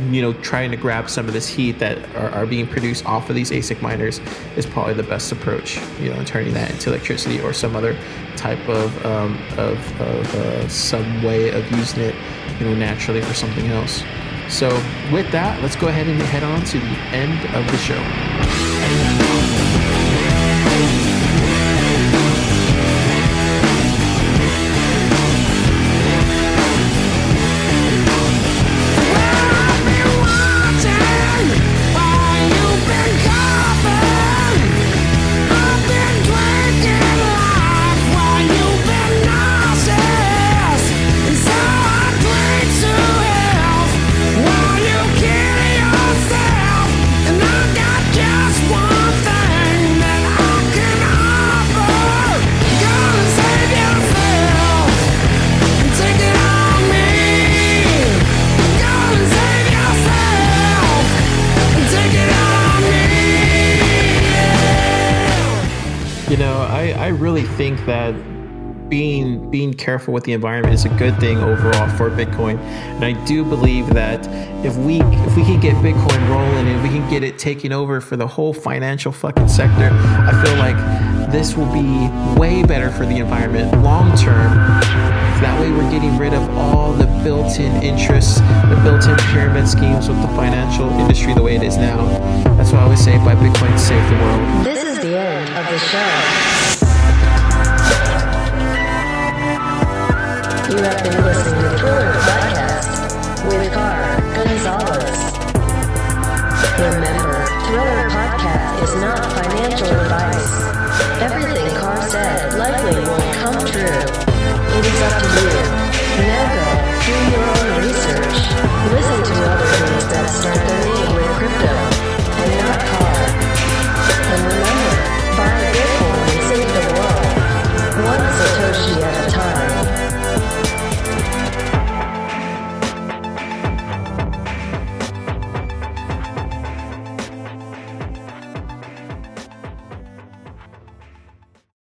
you know, trying to grab some of this heat that are, are, being produced off of these ASIC miners is probably the best approach. You know, turning that into electricity or some other type of um, of, of uh, some way of using it, you know, naturally for something else. So, with that, let's go ahead and head on to the end of the show. Careful with the environment is a good thing overall for Bitcoin. And I do believe that if we if we can get Bitcoin rolling and we can get it taking over for the whole financial fucking sector, I feel like this will be way better for the environment long term. That way we're getting rid of all the built-in interests, the built-in pyramid schemes with the financial industry the way it is now. That's why I always say buy Bitcoin save the world. This is the end of the show. You have been listening to Forward Podcast with Car Gonzalez. Remember, Thriller Podcast is not financial advice. Everything Car said likely won't come true. It is up to you. Now go do your own research. Listen to other things that start their name with crypto and not car. And remember,